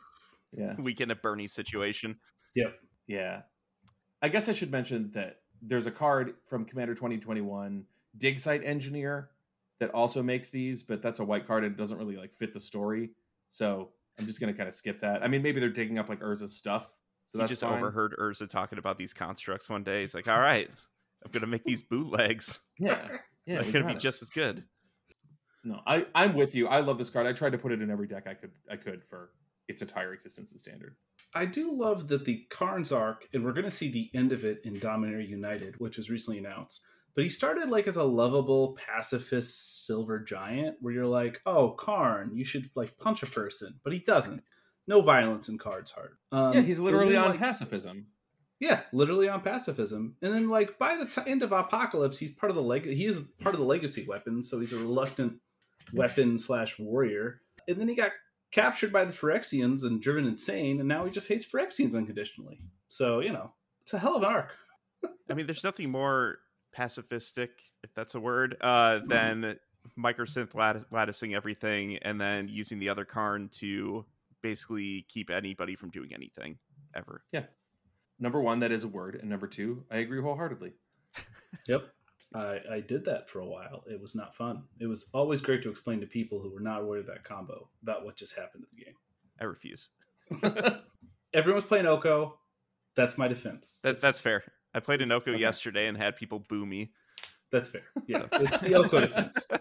Yeah. Weekend at Bernie situation. Yep. Yeah. I guess I should mention that there's a card from Commander 2021, Dig Site Engineer, that also makes these, but that's a white card and it doesn't really like fit the story. So I'm just gonna kind of skip that. I mean, maybe they're digging up like Urza's stuff. So he just fine. overheard Urza talking about these constructs one day. He's like, "All right, I'm gonna make these bootlegs. *laughs* Yeah. Yeah. They're gonna be it. just as good." No, I, I'm with you. I love this card. I tried to put it in every deck I could I could for its entire existence in standard. I do love that the Karn's arc, and we're going to see the end of it in Dominaria United, which was recently announced. But he started like as a lovable pacifist silver giant, where you're like, "Oh, Karn, you should like punch a person," but he doesn't. No violence in Karn's heart. Um, yeah, he's literally on like, pacifism. Yeah, literally on pacifism. And then, like by the t- end of Apocalypse, he's part of the leg. He is part of the legacy weapon, so he's a reluctant weapon slash warrior. And then he got captured by the Phyrexians and driven insane, and now he just hates Phyrexians unconditionally. So you know, it's a hell of an arc. *laughs* I mean, there's nothing more pacifistic, if that's a word, uh, than mycosynth lat- latticing everything and then using the other Karn to basically keep anybody from doing anything ever. Number one, that is a word, and number two, I agree wholeheartedly. *laughs* Yep. I, I did that for a while. It was not fun. It was always great to explain to people who were not aware of that combo about what just happened in the game. I refuse. *laughs* Everyone was playing Oko. That's my defense. That, that's fair. I played it's- Inoko okay. yesterday and had people boo me. That's fair. Yeah, *laughs* it's the Oko defense. All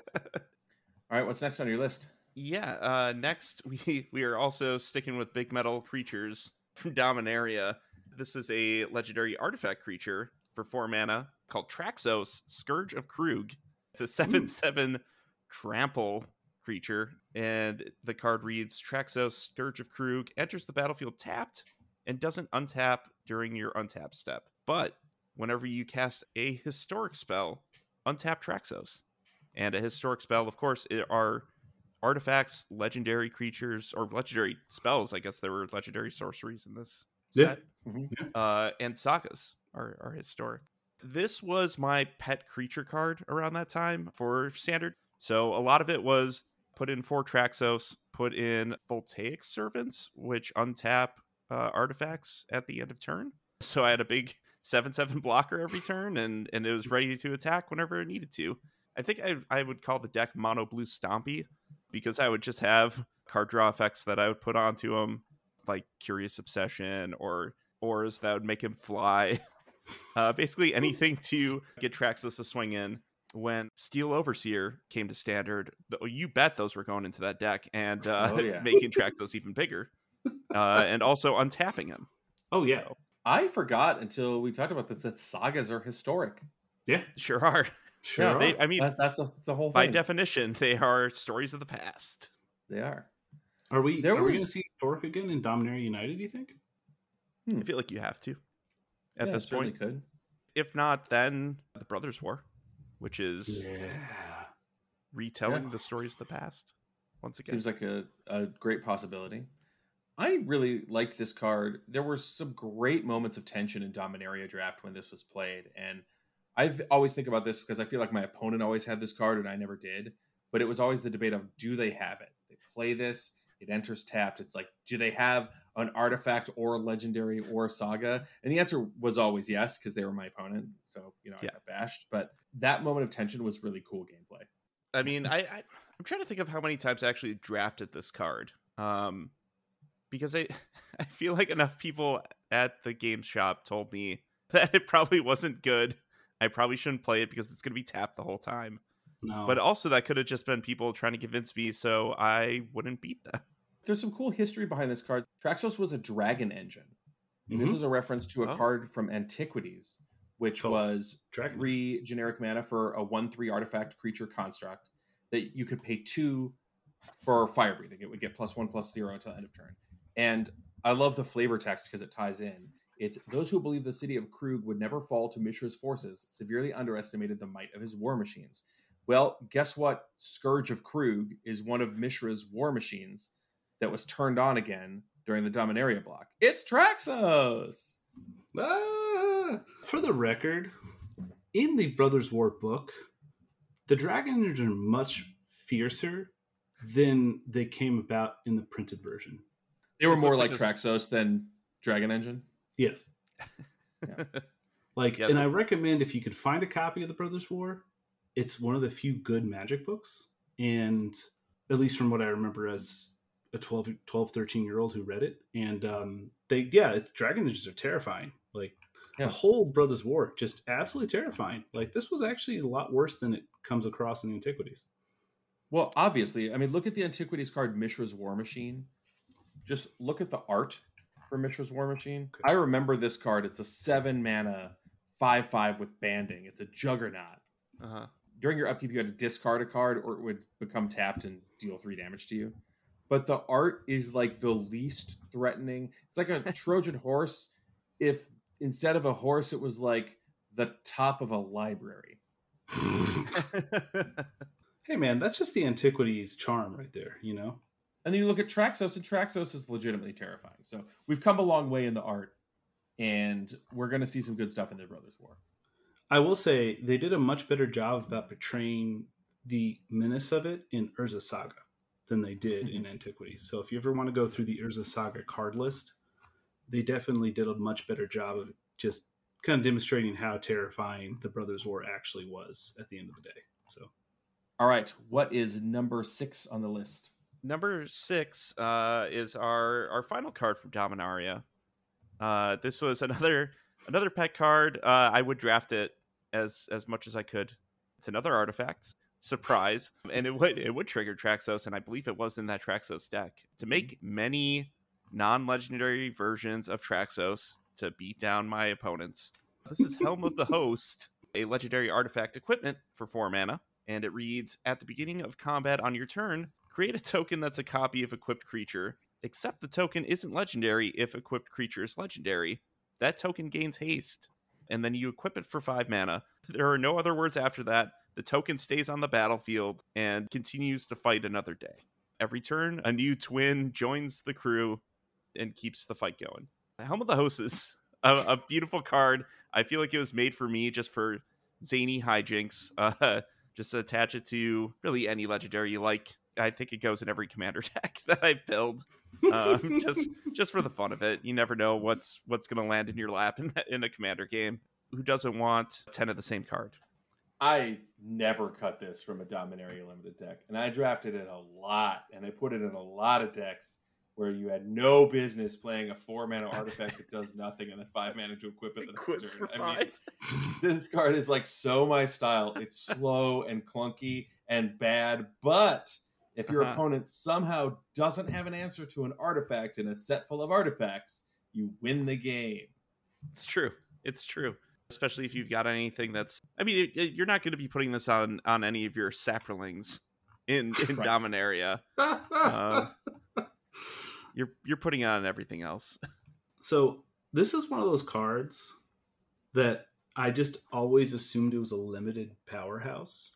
right, what's next on your list? Yeah. Uh, next, we we are also sticking with big metal creatures from Dominaria. This is a legendary artifact creature for four mana called Traxos, Scourge of Kroog. It's a seven seven trample creature, and the card reads: Traxos, Scourge of Kroog enters the battlefield tapped and doesn't untap during your untap step. But whenever you cast a historic spell, untap Traxos. And a historic spell, of course, it are artifacts, legendary creatures, or legendary spells. I guess there were legendary sorceries in this Yeah. set. Mhm. Uh, and sagas are, are historic. This was my pet creature card around that time for standard. So a lot of it was put in four Traxos, put in Voltaic Servants, which untap uh, artifacts at the end of turn. *laughs* So I had a big *laughs* seven seven blocker every turn, and and it was ready to attack whenever it needed to. I think I I would call the deck mono blue stompy because I would just have card draw effects that I would put onto him, like Curious Obsession or auras that would make him fly. *laughs* Uh, basically anything to get Traxos to swing in. When Steel Overseer came to standard, you bet those were going into that deck and uh, Oh, yeah. *laughs* making Traxos even bigger, uh, and also untapping him. Oh yeah, So, I forgot until we talked about this that sagas are historic. yeah, sure are. sure. Yeah. They, I mean, That, that's a, the whole thing. by definition, they are stories of the past. they are. are we? there are we going to see Torque again in Dominaria United? Do you think? Hmm. I feel like you have to. at Yeah, this it certainly point. could. If not, then the Brothers War, which is Yeah. retelling the stories of the past once again. Seems like a, a great possibility. I really liked this card. There were some great moments of tension in Dominaria draft when this was played, and I always think about this because I feel like my opponent always had this card and I never did. But it was always the debate of do they have it? They play this, it enters tapped. It's like do they have an artifact or a legendary or a saga? And the answer was always yes because they were my opponent. So you know I Yeah. got bashed. But that moment of tension was really cool gameplay. I mean, I, I I'm trying to think of how many times I actually drafted this card. Um, because I *laughs* I feel like enough people at the game shop told me *laughs* that it probably wasn't good. I probably shouldn't play it because it's going to be tapped the whole time. No. But also that could have just been people trying to convince me so I wouldn't beat them. *laughs* There's some cool history behind this card. Traxos was a dragon engine. And this mm-hmm. is a reference to a Oh. card from Antiquities, which Cool. was Dragon. three generic mana for a one three artifact creature construct that you could pay two for fire breathing. It would get plus one plus zero until end of turn. And I love the flavor text because it ties in. It's those who believe the city of Kroog would never fall to Mishra's forces severely underestimated the might of his war machines. Well, guess what? Scourge of Kroog is one of Mishra's war machines that was turned on again during the Dominaria block. It's Traxos. Ah! For the record, in the Brothers War book, the dragons are much fiercer than they came about in the printed version. They were more like like Traxos than Dragon Engine. Yes. *laughs* Like, Yeah, and the- I recommend if you could find a copy of the Brothers War, it's one of the few good magic books. And at least from what I remember as a 12, 12 13 year old who read it. And um, they, yeah, it's Dragon Engines are terrifying. Like, Yeah. the whole Brothers War, just absolutely terrifying. Like, this was actually a lot worse than it comes across in the Antiquities. Well, obviously, I mean, look at the Antiquities card Mishra's War Machine. Just look at the art for Mishra's War Machine. Okay. I remember this card. It's a seven mana, five five with banding. It's a juggernaut. Uh-huh. During your upkeep, you had to discard a card, or it would become tapped and deal three damage to you. But the art is like the least threatening. It's like a *laughs* Trojan horse. If instead of a horse, it was like the top of a library. *laughs* Hey, man, that's just the Antiquities charm right there, you know? And then you look at Traxos, and Traxos is legitimately terrifying. So we've come a long way in the art, and we're going to see some good stuff in the Brothers War. I will say they did a much better job about portraying the menace of it in Urza Saga than they did in Antiquities. So if you ever want to go through the Urza Saga card list, they definitely did a much better job of just kind of demonstrating how terrifying the Brothers War actually was at the end of the day. So All right, what is number six on the list? Number six uh, is our our final card from Dominaria. Uh, this was another another pet card. Uh, I would draft it as as much as I could. It's another artifact. Surprise, *laughs* and it would it would trigger Traxos, and I believe it was in that Traxos deck to mm-hmm. make many non-legendary versions of Traxos to beat down my opponents. This is Helm of the *laughs* Host, a legendary artifact equipment for four mana, and it reads: At the beginning of combat on your turn, create a token that's a copy of equipped creature, except the token isn't legendary if equipped creature is legendary. That token gains haste, and then you equip it for five mana. There are no other words after that. The token stays on the battlefield and continues to fight another day. Every turn, a new twin joins the crew and keeps the fight going. Helm of the Host is *laughs* a, a beautiful card. I feel like it was made for me just for zany hijinks. *laughs* Uh, just attach it to really any legendary you like. I think it goes in every commander *laughs* deck that I build, um, just *laughs* just for the fun of it. You never know what's what's going to land in your lap in in a commander game. Who doesn't want ten of the same card? I never cut this from a Dominaria limited deck, and I drafted it a lot, and I put it in a lot of decks where you had no business playing a four mana artifact that does nothing and then five mana to equip it *laughs* the next. I mean, this card is like so my style. It's slow and clunky and bad, but if your Uh-huh. opponent somehow doesn't have an answer to an artifact in a set full of artifacts, you win the game. It's true. It's true. Especially if you've got anything that's. I mean, it, it- you're not going to be putting this on on any of your saprolings in *laughs* in Right. Dominaria. Uh, *laughs* You're you're putting on everything else. So this is one of those cards that I just always assumed it was a limited powerhouse.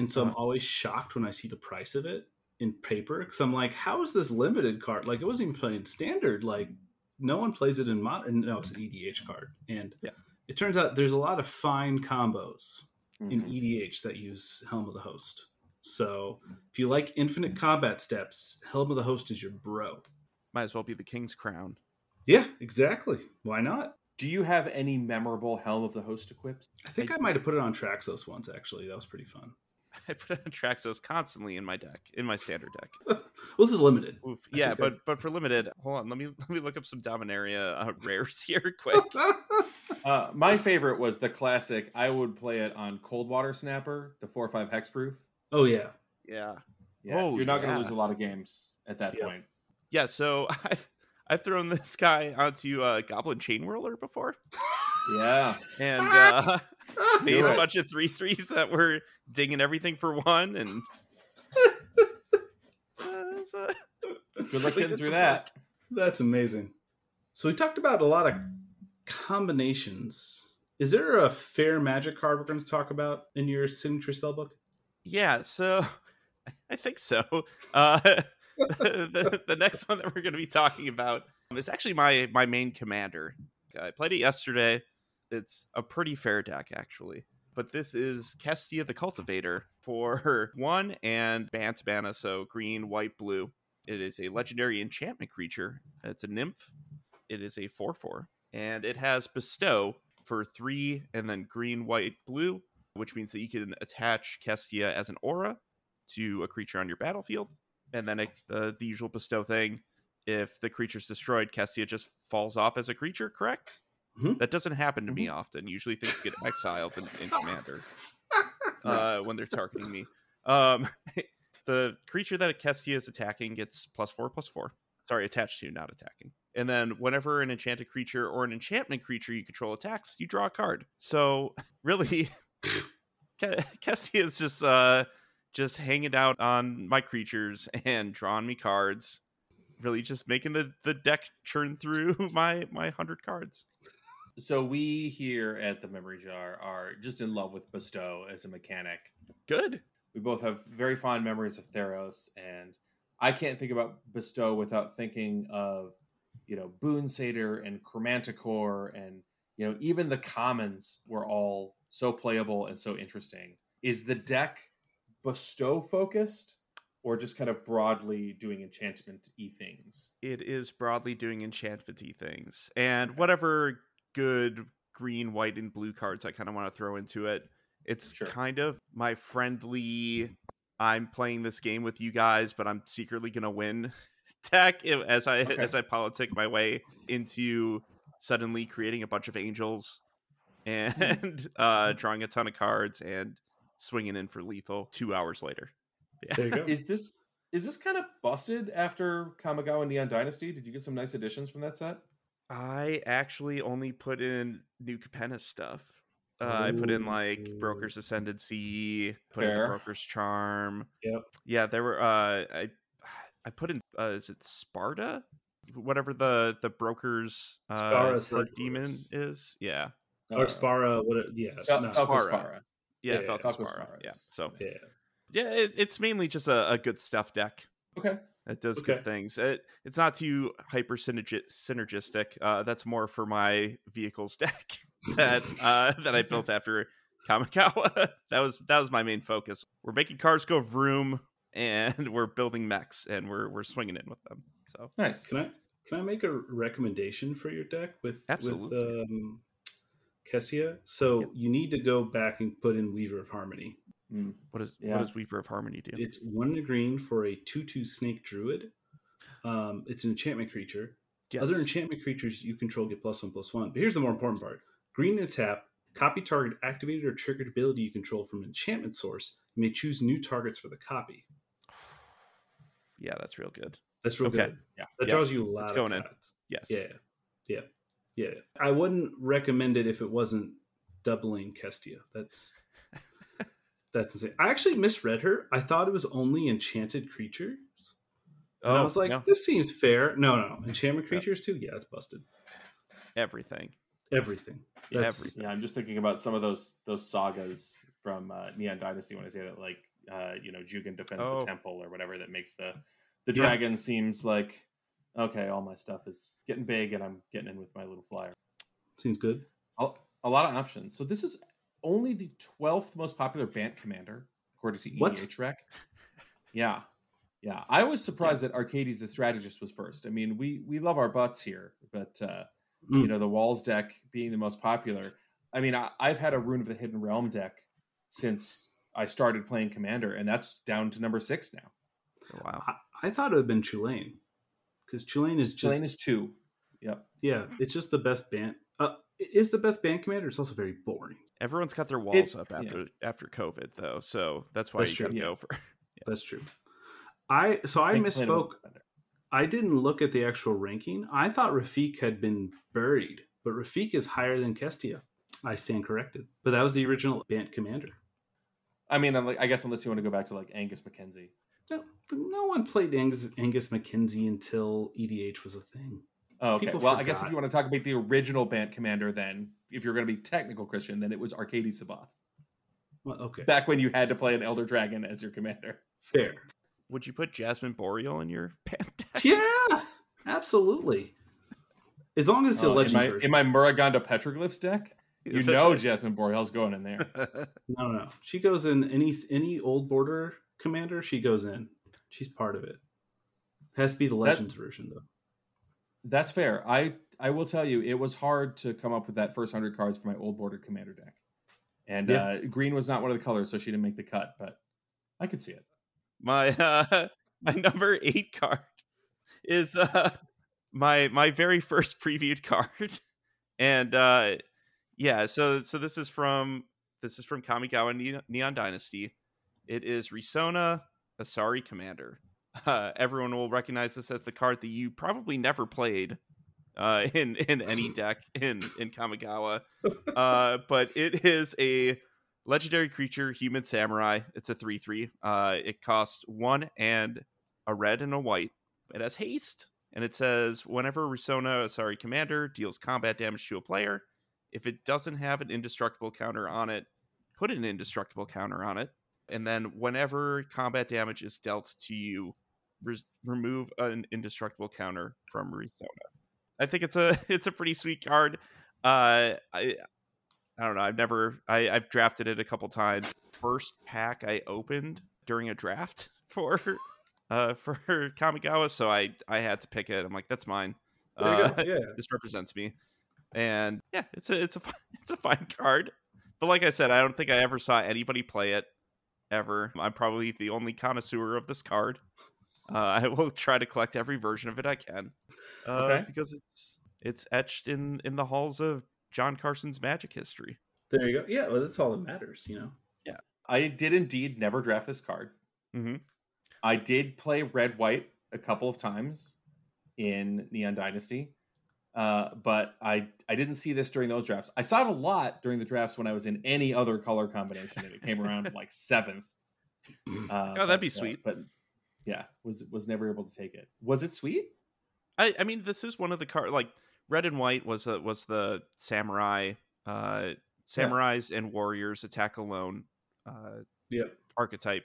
And so I'm Uh-huh. always shocked when I see the price of it in paper because I'm like, how is this limited card? Like, it wasn't even playing standard. Like, no one plays it in modern. No, it's an EDH card. And Yeah. it turns out there's a lot of fine combos in Mhm. EDH that use Helm of the Host. So if you like infinite combat steps, Helm of the Host is your bro. Might as well be the king's crown. Yeah, exactly. Why not? Do you have any memorable Helm of the Host equips? I think I, might have put it on Traxos once, actually. That was pretty fun. *laughs* I put on Traxos constantly in my deck, in my standard deck. *laughs* well, this is limited. Oof. Yeah, think I- but but for limited, hold on. Let me *laughs* let me look up some Dominaria uh, rares here quick. Uh, my favorite was the classic. I would play it on Coldwater Snapper, the four or five hexproof. oh, yeah. yeah, Yeah, Oh, you're not going to lose a lot of games at that Yeah. point. yeah. So I've I've thrown this guy onto uh, Goblin Chain Whirler before, Yeah, and uh, made a bunch of three threes that were dinging everything for one, and Uh, good luck getting through that. That's amazing. So we talked about a lot of combinations. Is there a fair magic card we're going to talk about in your signature spell book? Yeah, so I think so. Uh, *laughs* the, the next one that we're going to be talking about is actually my my main commander. I played it yesterday. It's a pretty fair deck actually, but this is Kestia the Cultivator for *laughs* one and Bant Bana, so green, white, blue. It is a legendary enchantment creature. It's a nymph. It is a four four, and it has bestow for three, and then green, white, blue which means that you can attach Kestia as an aura to a creature on your battlefield. And then it, the, the usual bestow thing if the creature's destroyed, Kestia just falls off as a creature, correct? Mhm. That doesn't happen to me often. Usually things get *laughs* exiled in, in Commander *laughs* uh, when they're targeting me. Um, *laughs* the creature that Kestia is attacking gets plus four, plus four. Sorry, attached to, not attacking. And then whenever an enchanted creature or an enchantment creature you control attacks, you draw a card. So really, Ke- Kestia is just uh just hanging out on my creatures and drawing me cards. Really, just making the the deck churn through my my hundred cards. So we here at the Memory Jar are just in love with Bestow as a mechanic. Good. We both have very fond memories of Theros, and I can't think about Bestow without thinking of, you know, Boon Satyr and Chromanticore, and you know, even the commons were all so playable and so interesting. Is the deck Bestow focused, or just kind of broadly doing enchantment y things? It is broadly doing enchantment-y things, and whatever good green, white, and blue cards I kind of want to throw into it. It's Sure. kind of my friendly. I'm playing this game with you guys, but I'm secretly gonna win *laughs* deck i- as I Okay. as I politic my way into suddenly creating a bunch of angels *laughs* and uh, drawing a ton of cards and swinging in for lethal two hours later. *laughs* Yeah. There you go. Is this is this kind of busted after Kamigawa Neon Dynasty? Did you get some nice additions from that set? I actually only put in new Capenna stuff. Uh, I put in like Broker's Ascendancy, put in Fair. the Broker's Charm. Yep. Yeah, there were. Uh, I *sighs* I put in. Uh, is it Sparta? Whatever the the Broker's uh, Spara's demon is. Yeah, or Spara, what? It, yeah, Fal- no, Spara. Spara. yeah, Yeah, Falco Falco Spara. Yeah. So yeah. yeah, it, it's mainly just a, a good stuff deck. Okay. It does Okay. good things. It, it's not too hyper synergistic. Uh, that's more for my vehicles *laughs* deck that uh, that I built after Kamigawa. *laughs* that was that was my main focus. We're making cars go vroom, *laughs* and we're building mechs, and we're we're swinging in with them. So Nice. Can I can I make a recommendation for your deck with Absolutely. with um, Kestia? So Yep. you need to go back and put in Weaver of Harmony. Mm. what is Yeah. what does Weaver of Harmony do? It's one green for a two-two snake druid. Um, it's an enchantment creature. Yes. Other enchantment creatures you control get plus one plus one. But here's the more important part: green and tap. Copy target activated or triggered ability you control from enchantment source. You may choose new targets for the copy. *sighs* yeah, that's real good. That's real Okay. good. Yeah. That Yeah. draws you a lot It's of going in. Yes. Yeah, yeah, yeah. I wouldn't recommend it if it wasn't doubling Kestia. That's that's insane. I actually misread her. I thought it was only enchanted creatures. And I was like, Oh, no, this seems fair. No, no, enchantment creatures too. Yeah, it's busted. everything. everything. Yeah, That's everything. Yeah, I'm just thinking about some of those those sagas from uh, Neon Dynasty when I say that, like uh, you know, Jugan defends Oh. the temple or whatever that makes the the Yeah. dragon seems like okay, all my stuff is getting big and I'm getting in with my little flyer. seems good. A, a lot of options. So this is only the 12th most popular Bant commander according to What? EDH Rec. Yeah. Yeah, I was surprised that Arcades the strategist was first. I mean, we we love our butts here, but uh, you Mm. know the walls deck being the most popular i mean I, i've had a Roon of the hidden realm deck since i started playing commander and that's down to number six now Wow. I, I thought it would have been Tulane because Tulane is just Tulane is two yep yeah, it's just the best Bant. Uh, it is the best Bant commander. It's also very boring. Everyone's got their walls up yeah. after after COVID though, so that's why That's you true. gotta Yeah. go for. *laughs* That's true. I so I Think Tulane will misspoke. I didn't look at the actual ranking. I thought Rafiq had been buried, but Rafiq is higher than Kestia. I stand corrected. But that was the original Bant commander. i mean I'm like, i guess unless you want to go back to like angus Mackenzie No, no one played Angus, Angus Mackenzie until EDH was a thing. Oh, okay People well i guess if you want to talk about the original bant commander then if you're going to be technical christian then it was Arcades Sabboth Well, okay, back when you had to play an elder dragon as your commander fair. Would you put Jasmine Boreal in your *laughs* Bant deck? Yeah, absolutely. As long as it's a Oh, in, legend my, version. in my muraganda petroglyphs deck you know it. jasmine boreal's going in there *laughs* No, no, she goes in any any old border commander. She goes in. She's part of it. Has to be the legends version though. That's fair. I I will tell you, it was hard to come up with that first hundred cards for my old border commander deck, and Yeah. uh, green was not one of the colors, so she didn't make the cut. But I could see it. my uh *laughs* my number eight card is uh my my very first previewed card *laughs* and uh yeah so so this is from this is from kamigawa neon, neon dynasty it is risona asari commander uh everyone will recognize this as the card that you probably never played uh *laughs* in in any *laughs* deck in in kamigawa uh but it is a legendary creature, human samurai. It's a 3 3. Uh, it costs one and a red and a white. It has haste, and it says whenever Risona, sorry, commander, deals combat damage to a player, if it doesn't have an indestructible counter on it, put an indestructible counter on it. And then whenever combat damage is dealt to you, res- remove an indestructible counter from Risona. I think it's a *laughs* it's a pretty sweet card. Uh, I I don't know. I've never I, I've drafted it a couple times. First pack I opened during a draft *laughs* for uh for *laughs* Kamigawa, so I I had to pick it. I'm like, that's mine. Uh. Yeah. this represents me. And yeah, it's a it's a it's a fine card. But like I said, I don't think I ever saw anybody play it ever. I'm probably the only connoisseur of this card. Uh, *laughs* I will try to collect every version of it I can, uh, Okay. because it's it's etched in in the halls of John Carson's Magic history. There you go. Yeah, well, that's all that matters, you know. Yeah, I did indeed never draft this card. Mm-hmm. I did play red white a couple of times in Neon Dynasty, uh, but I I didn't see this during those drafts. I saw it a lot during the drafts when I was in any other color combination, and it came around *laughs* like seventh. Uh, Oh, that'd be but, uh, sweet. but yeah, was was never able to take it. Was it sweet? I, I mean, this is one of the card like red and white was uh, was the samurai, uh, samurais and warriors attack alone, uh, Yep. archetype,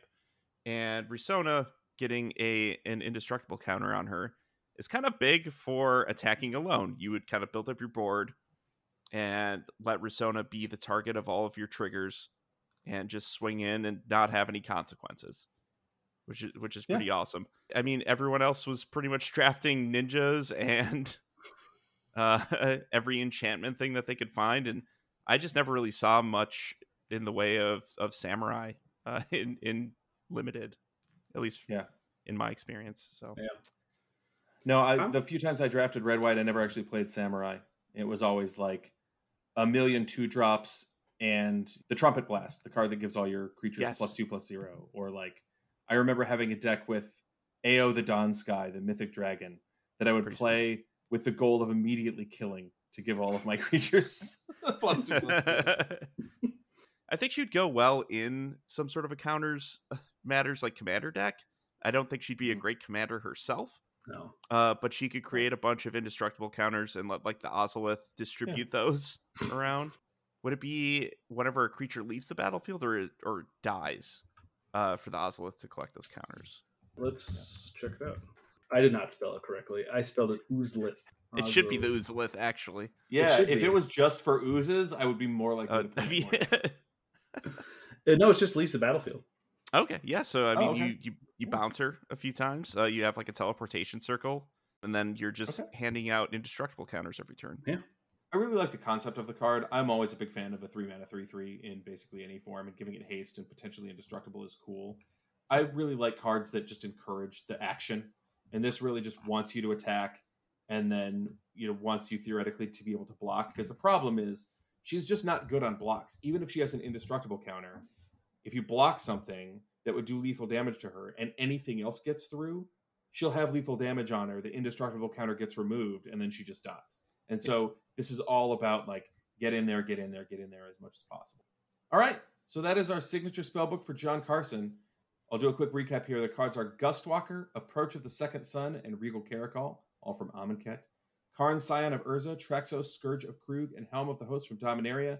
and Risona getting a an indestructible counter on her is kind of big for attacking alone. You would kind of build up your board and let Risona be the target of all of your triggers, and just swing in and not have any consequences. Which is which is Yeah. pretty awesome. I mean, everyone else was pretty much drafting ninjas and *laughs* uh, every enchantment thing that they could find, and I just never really saw much in the way of of samurai uh, in in limited, at least Yeah. in my experience. So Yeah. No, I, the few times I drafted red white, I never actually played samurai. It was always like a million two drops and the trumpet blast, the card that gives all your creatures Yes. plus two plus zero. Or like I remember having a deck with Ao the Dawn Sky, the mythic dragon, that I would Pretty play with the goal of immediately killing to give all of my *laughs* creatures *laughs* plus two plus zero. *laughs* I think she'd go well in some sort of a counters uh, matters like commander deck. I don't think she'd be a Mhm. great commander herself, No. Uh, but she could create a bunch of indestructible counters and let like the Ozolith distribute those around. Would it be whenever a creature leaves the battlefield or or dies uh, for the Ozolith to collect those counters? Let's check it out. I did not spell it correctly. I spelled it oozlith. It should be the Oozolith, actually. Yeah, should if be. it was just for oozes, I would be more likely Uh, to play have it you- more. *laughs* Uh, no, it's just leaves the battlefield. okay, yeah. So I Oh, mean, okay. you you you bounce her a few times. Uh, you have like a teleportation circle, and then you're just Okay. handing out indestructible counters every turn. Yeah. I really like the concept of the card. I'm always a big fan of a three mana three three in basically any form, and giving it haste and potentially indestructible is cool. I really like cards that just encourage the action, and this really just wants you to attack, and then you know wants you theoretically to be able to block. Because the problem is she's just not good on blocks. Even if she has an indestructible counter, if you block something that would do lethal damage to her, and anything else gets through, she'll have lethal damage on her. The indestructible counter gets removed, and then she just dies. And so this is all about like get in there, get in there, get in there as much as possible. All right, so that is our signature spellbook for John Carson. I'll do a quick recap here. The cards are Gustwalker, Approach of the Second Sun, and Regal Caracal, all from Amonkhet. Karn Scion of Urza, Traxos, Scourge of Kroog, and Helm of the Host from Dominaria.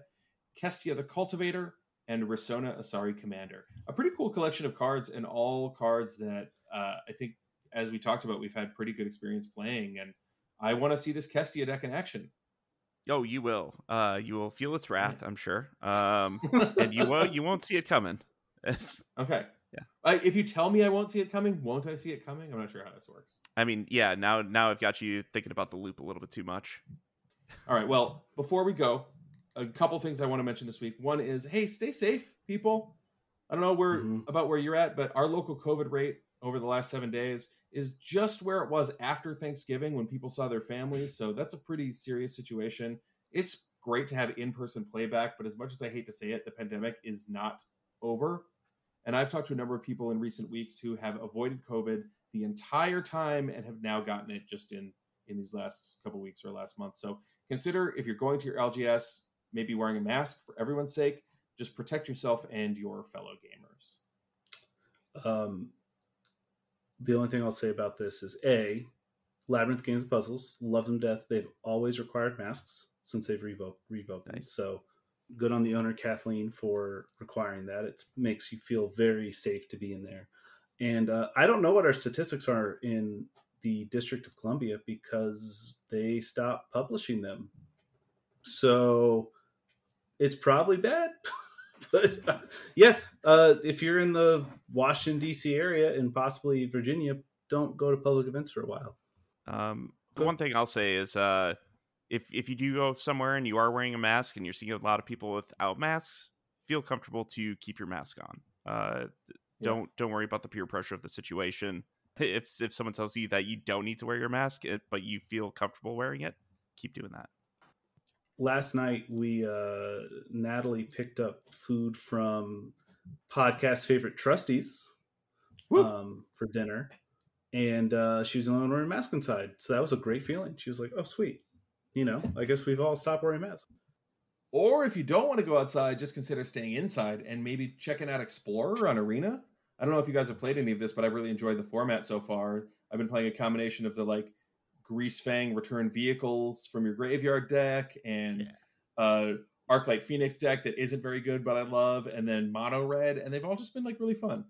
Kestia the Cultivator, and Risona Asari Commander. A pretty cool collection of cards, and all cards that uh, I think, as we talked about, we've had pretty good experience playing. And I want to see this Kestia deck in action. Oh, you will. Uh, you will feel its wrath, I'm sure. Um, and you won't you won't see it coming. *laughs* Okay. Yeah. Uh, if you tell me I won't see it coming, won't I see it coming? I'm not sure how this works. I mean, yeah. Now now I've got you thinking about the loop a little bit too much. All right. Well, before we go, a couple things I want to mention this week. One is, hey, stay safe, people. I don't know where Mhm. about where you're at, but our local COVID rate over the last seven days is just where it was after Thanksgiving when people saw their families. So that's a pretty serious situation. It's great to have in-person playback, but as much as I hate to say it, the pandemic is not over. And I've talked to a number of people in recent weeks who have avoided COVID the entire time and have now gotten it just in in these last couple weeks or last month. So consider if you're going to your LGS, maybe wearing a mask for everyone's sake. Just protect yourself and your fellow gamers. Um, the only thing I'll say about this is a Labyrinth Games and Puzzles love them death. They've always required masks since they've revoked revoked them. Nice. So good on the owner Kathleen for requiring that. It makes you feel very safe to be in there. And uh, I don't know what our statistics are in the District of Columbia because they stopped publishing them. So it's probably bad. *laughs* but uh, yeah, uh, if you're in the Washington D.C. area and possibly Virginia, don't go to public events for a while. Um, But- one thing I'll say is, uh, if if you do go somewhere and you are wearing a mask and you're seeing a lot of people without masks, feel comfortable to keep your mask on. Uh, th- Yeah. don't don't worry about the peer pressure of the situation. *laughs* If if someone tells you that you don't need to wear your mask, it, but you feel comfortable wearing it, keep doing that. Last night, we uh, Natalie picked up food from podcast favorite Trustees um, for dinner, and uh, she was the only one wearing a mask inside. So that was a great feeling. She was like, "Oh, sweet." You know, I guess we've all stopped wearing masks. Or if you don't want to go outside, just consider staying inside and maybe checking out Explorer on Arena. I don't know if you guys have played any of this, but I've really enjoyed the format so far. I've been playing a combination of the like Grease Fang return vehicles from your graveyard deck and uh Arclight Phoenix deck that isn't very good, but I love, and then Mono Red, and they've all just been like really fun.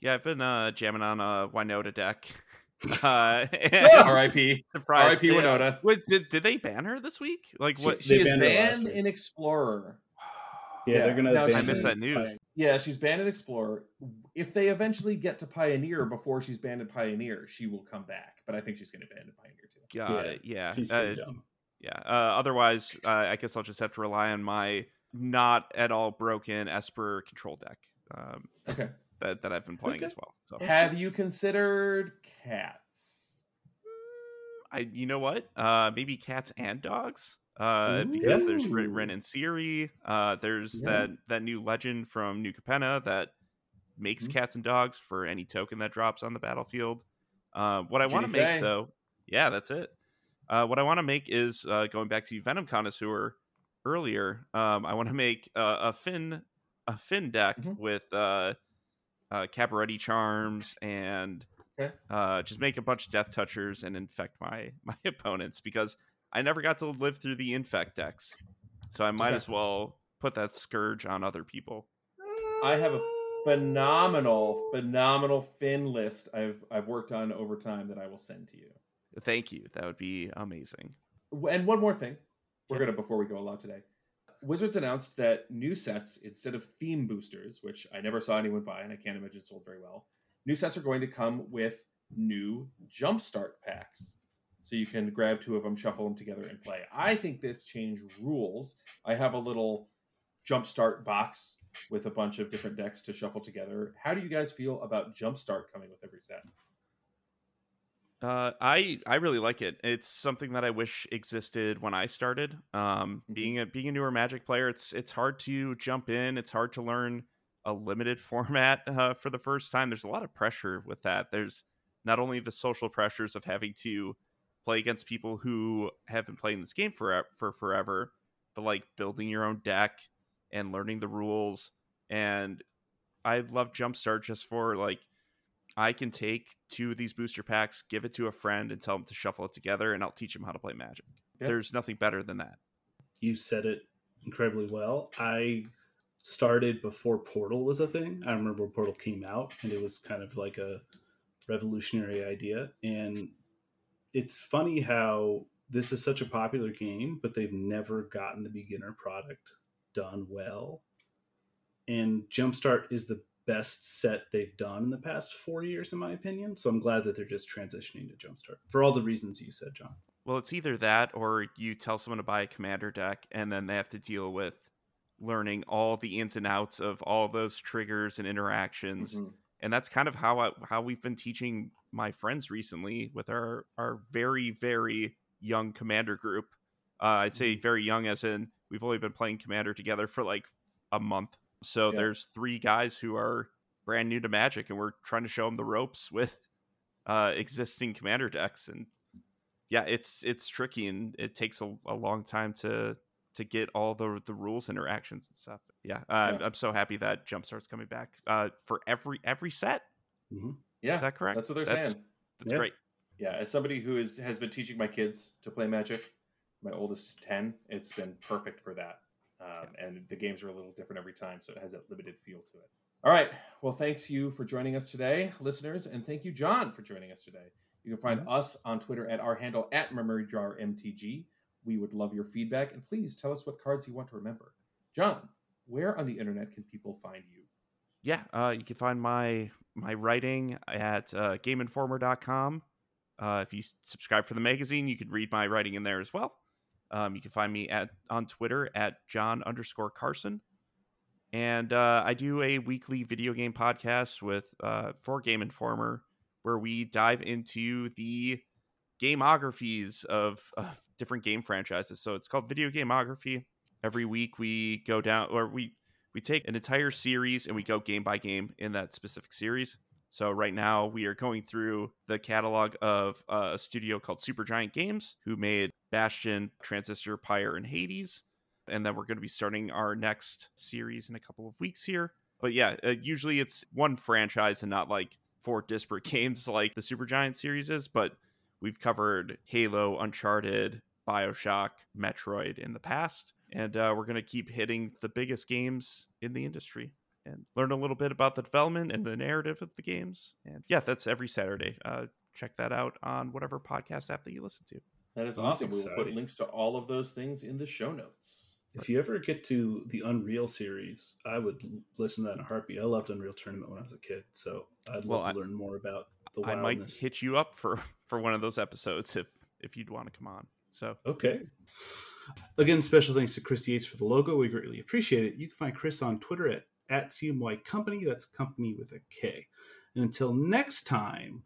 Yeah, I've been uh, jamming on a Winota deck. *laughs* uh, *laughs* R.I.P. surprise! R.I.P. Winota. Wait, did, did they ban her this week? Like what? she They is banned her last banned week. in Explorer. Yeah, Yeah. they're gonna. No, I missed that news. Yeah, she's banned in Explorer. If they eventually get to Pioneer before she's banned in Pioneer, she will come back. But I think she's going to ban in Pioneer too. Got Yeah, it. Yeah. She's Uh, dumb. yeah. Uh, otherwise, uh, I guess I'll just have to rely on my not at all broken Esper control deck um, Okay. that that I've been playing Okay. as well. So Have you considered cats? I, you know what? Uh, maybe cats and dogs. Uh, because there's Rin, Rin and Seri. Uh, there's Yeah. that that new legend from New Capenna that makes Mhm. cats and dogs for any token that drops on the battlefield. Uh, what I want to make though, yeah, that's it. Uh, what I want to make is uh, going back to Venom Connoisseur earlier. Um, I want to make uh, a Fynn a Fynn deck Mhm. with uh, uh, Cabaretti charms and Okay. Uh, just make a bunch of death touchers and infect my *laughs* my opponents because I never got to live through the infect decks, so I might Okay. as well put that scourge on other people. I have a phenomenal, phenomenal Fynn list I've I've worked on over time that I will send to you. Thank you. That would be amazing. And one more thing, we're Yeah. gonna before we go a lot today. Wizards announced that new sets instead of theme boosters, which I never saw anyone buy, and I can't imagine sold very well. New sets are going to come with new jumpstart packs, so you can grab two of them, shuffle them together, and play. I think this change rules. I have a little jumpstart box with a bunch of different decks to shuffle together. How do you guys feel about jumpstart coming with every set? Uh, I I really like it. It's something that I wish existed when I started. Um, Mhm. being a being a newer Magic player, it's it's hard to jump in. It's hard to learn a limited *laughs* format uh, for the first time. There's a lot of pressure with that. There's not only the social pressures of having to play against people who have been playing this game for for forever, but like building your own deck and learning the rules. And I love Jumpstart just for like I can take two of these booster packs, give it to a friend, and tell them to shuffle it together, and I'll teach them how to play Magic. Yeah. There's nothing better than that. You said it incredibly well. I started before Portal was a thing. I remember when Portal came out, and it was kind of like a revolutionary idea. And it's funny how this is such a popular game, but they've never gotten the beginner product done well. And Jumpstart is the best set they've done in the past four years, in my opinion. So I'm glad that they're just transitioning to Jumpstart for all the reasons you said, John. Well, it's either that or you tell someone to buy a commander deck, and then they have to deal with learning all the ins and outs of all those triggers and interactions. Mhm. And that's kind of how I, how we've been teaching my friends recently with our our very very young commander group. Uh, I'd say very young, as in we've only been playing commander together for like a month. So Yeah. there's three guys who are brand new to Magic, and we're trying to show them the ropes with uh, existing commander decks. And yeah, it's it's tricky, and it takes a, a long time to to get all the the rules interactions and stuff. Yeah, uh, Yeah. I'm so happy that Jumpstart's coming back uh, for every every set. Yeah, Is that correct? that's what they're That's- saying. That's Yeah. great. yeah as somebody who is has been teaching my kids to play magic my oldest is 10 it's been perfect for that um, and the games are a little different every time so it has that limited feel to it all right well thanks you for joining us today listeners and thank you john for joining us today you can find us on twitter at our handle at memory jar mtg we would love your feedback and please tell us what cards you want to remember john where on the internet can people find you Yeah, uh, you can find my my writing at uh, GameInformer.com. Uh, if you subscribe for the magazine, you can read my writing in there as well. Um, you can find me at on Twitter at John underscore Carson, and uh, I do a weekly video game podcast with uh, for Game Informer, where we dive into the gameographies of, of different game franchises. So it's called Video Gameography. Every week we go down, or we we take an entire series and we go game by game in that specific series. So right now we are going through the catalog of uh, a studio called Supergiant Games, who made Bastion, Transistor, Pyre, and Hades, and then we're going to be starting our next series in a couple of weeks here. But yeah, uh, usually it's one franchise and not like four disparate *laughs* games like the Supergiant series is. But we've covered Halo, Uncharted, Bioshock, Metroid in the past, and uh, we're going to keep hitting the biggest games in the industry and learn a little bit about the development and the narrative of the games. And yeah, that's every Saturday. Uh, check that out on whatever podcast app that you listen to. that is awesome we will put links to all of those things in the show notes If you ever get to the Unreal series, I would listen to that in a heartbeat. I loved Unreal Tournament when I was a kid, so I'd Well, love I- to learn more about the I might hit you up for for one of those episodes if if you'd want to come on. So Okay. Again, special thanks to Chris Yates for the logo. We greatly appreciate it. You can find Chris on Twitter at, at CMYKompany. That's company with a K. And until next time,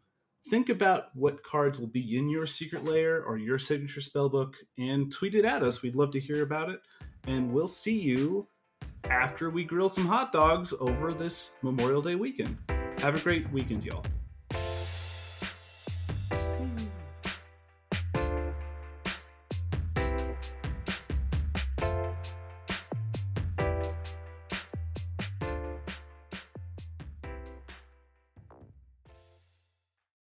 think about what cards will be in your secret lair or your signature spellbook and tweet it at us. We'd love to hear about it. And we'll see you after we grill some hot dogs over this Memorial Day weekend. Have a great weekend, y'all.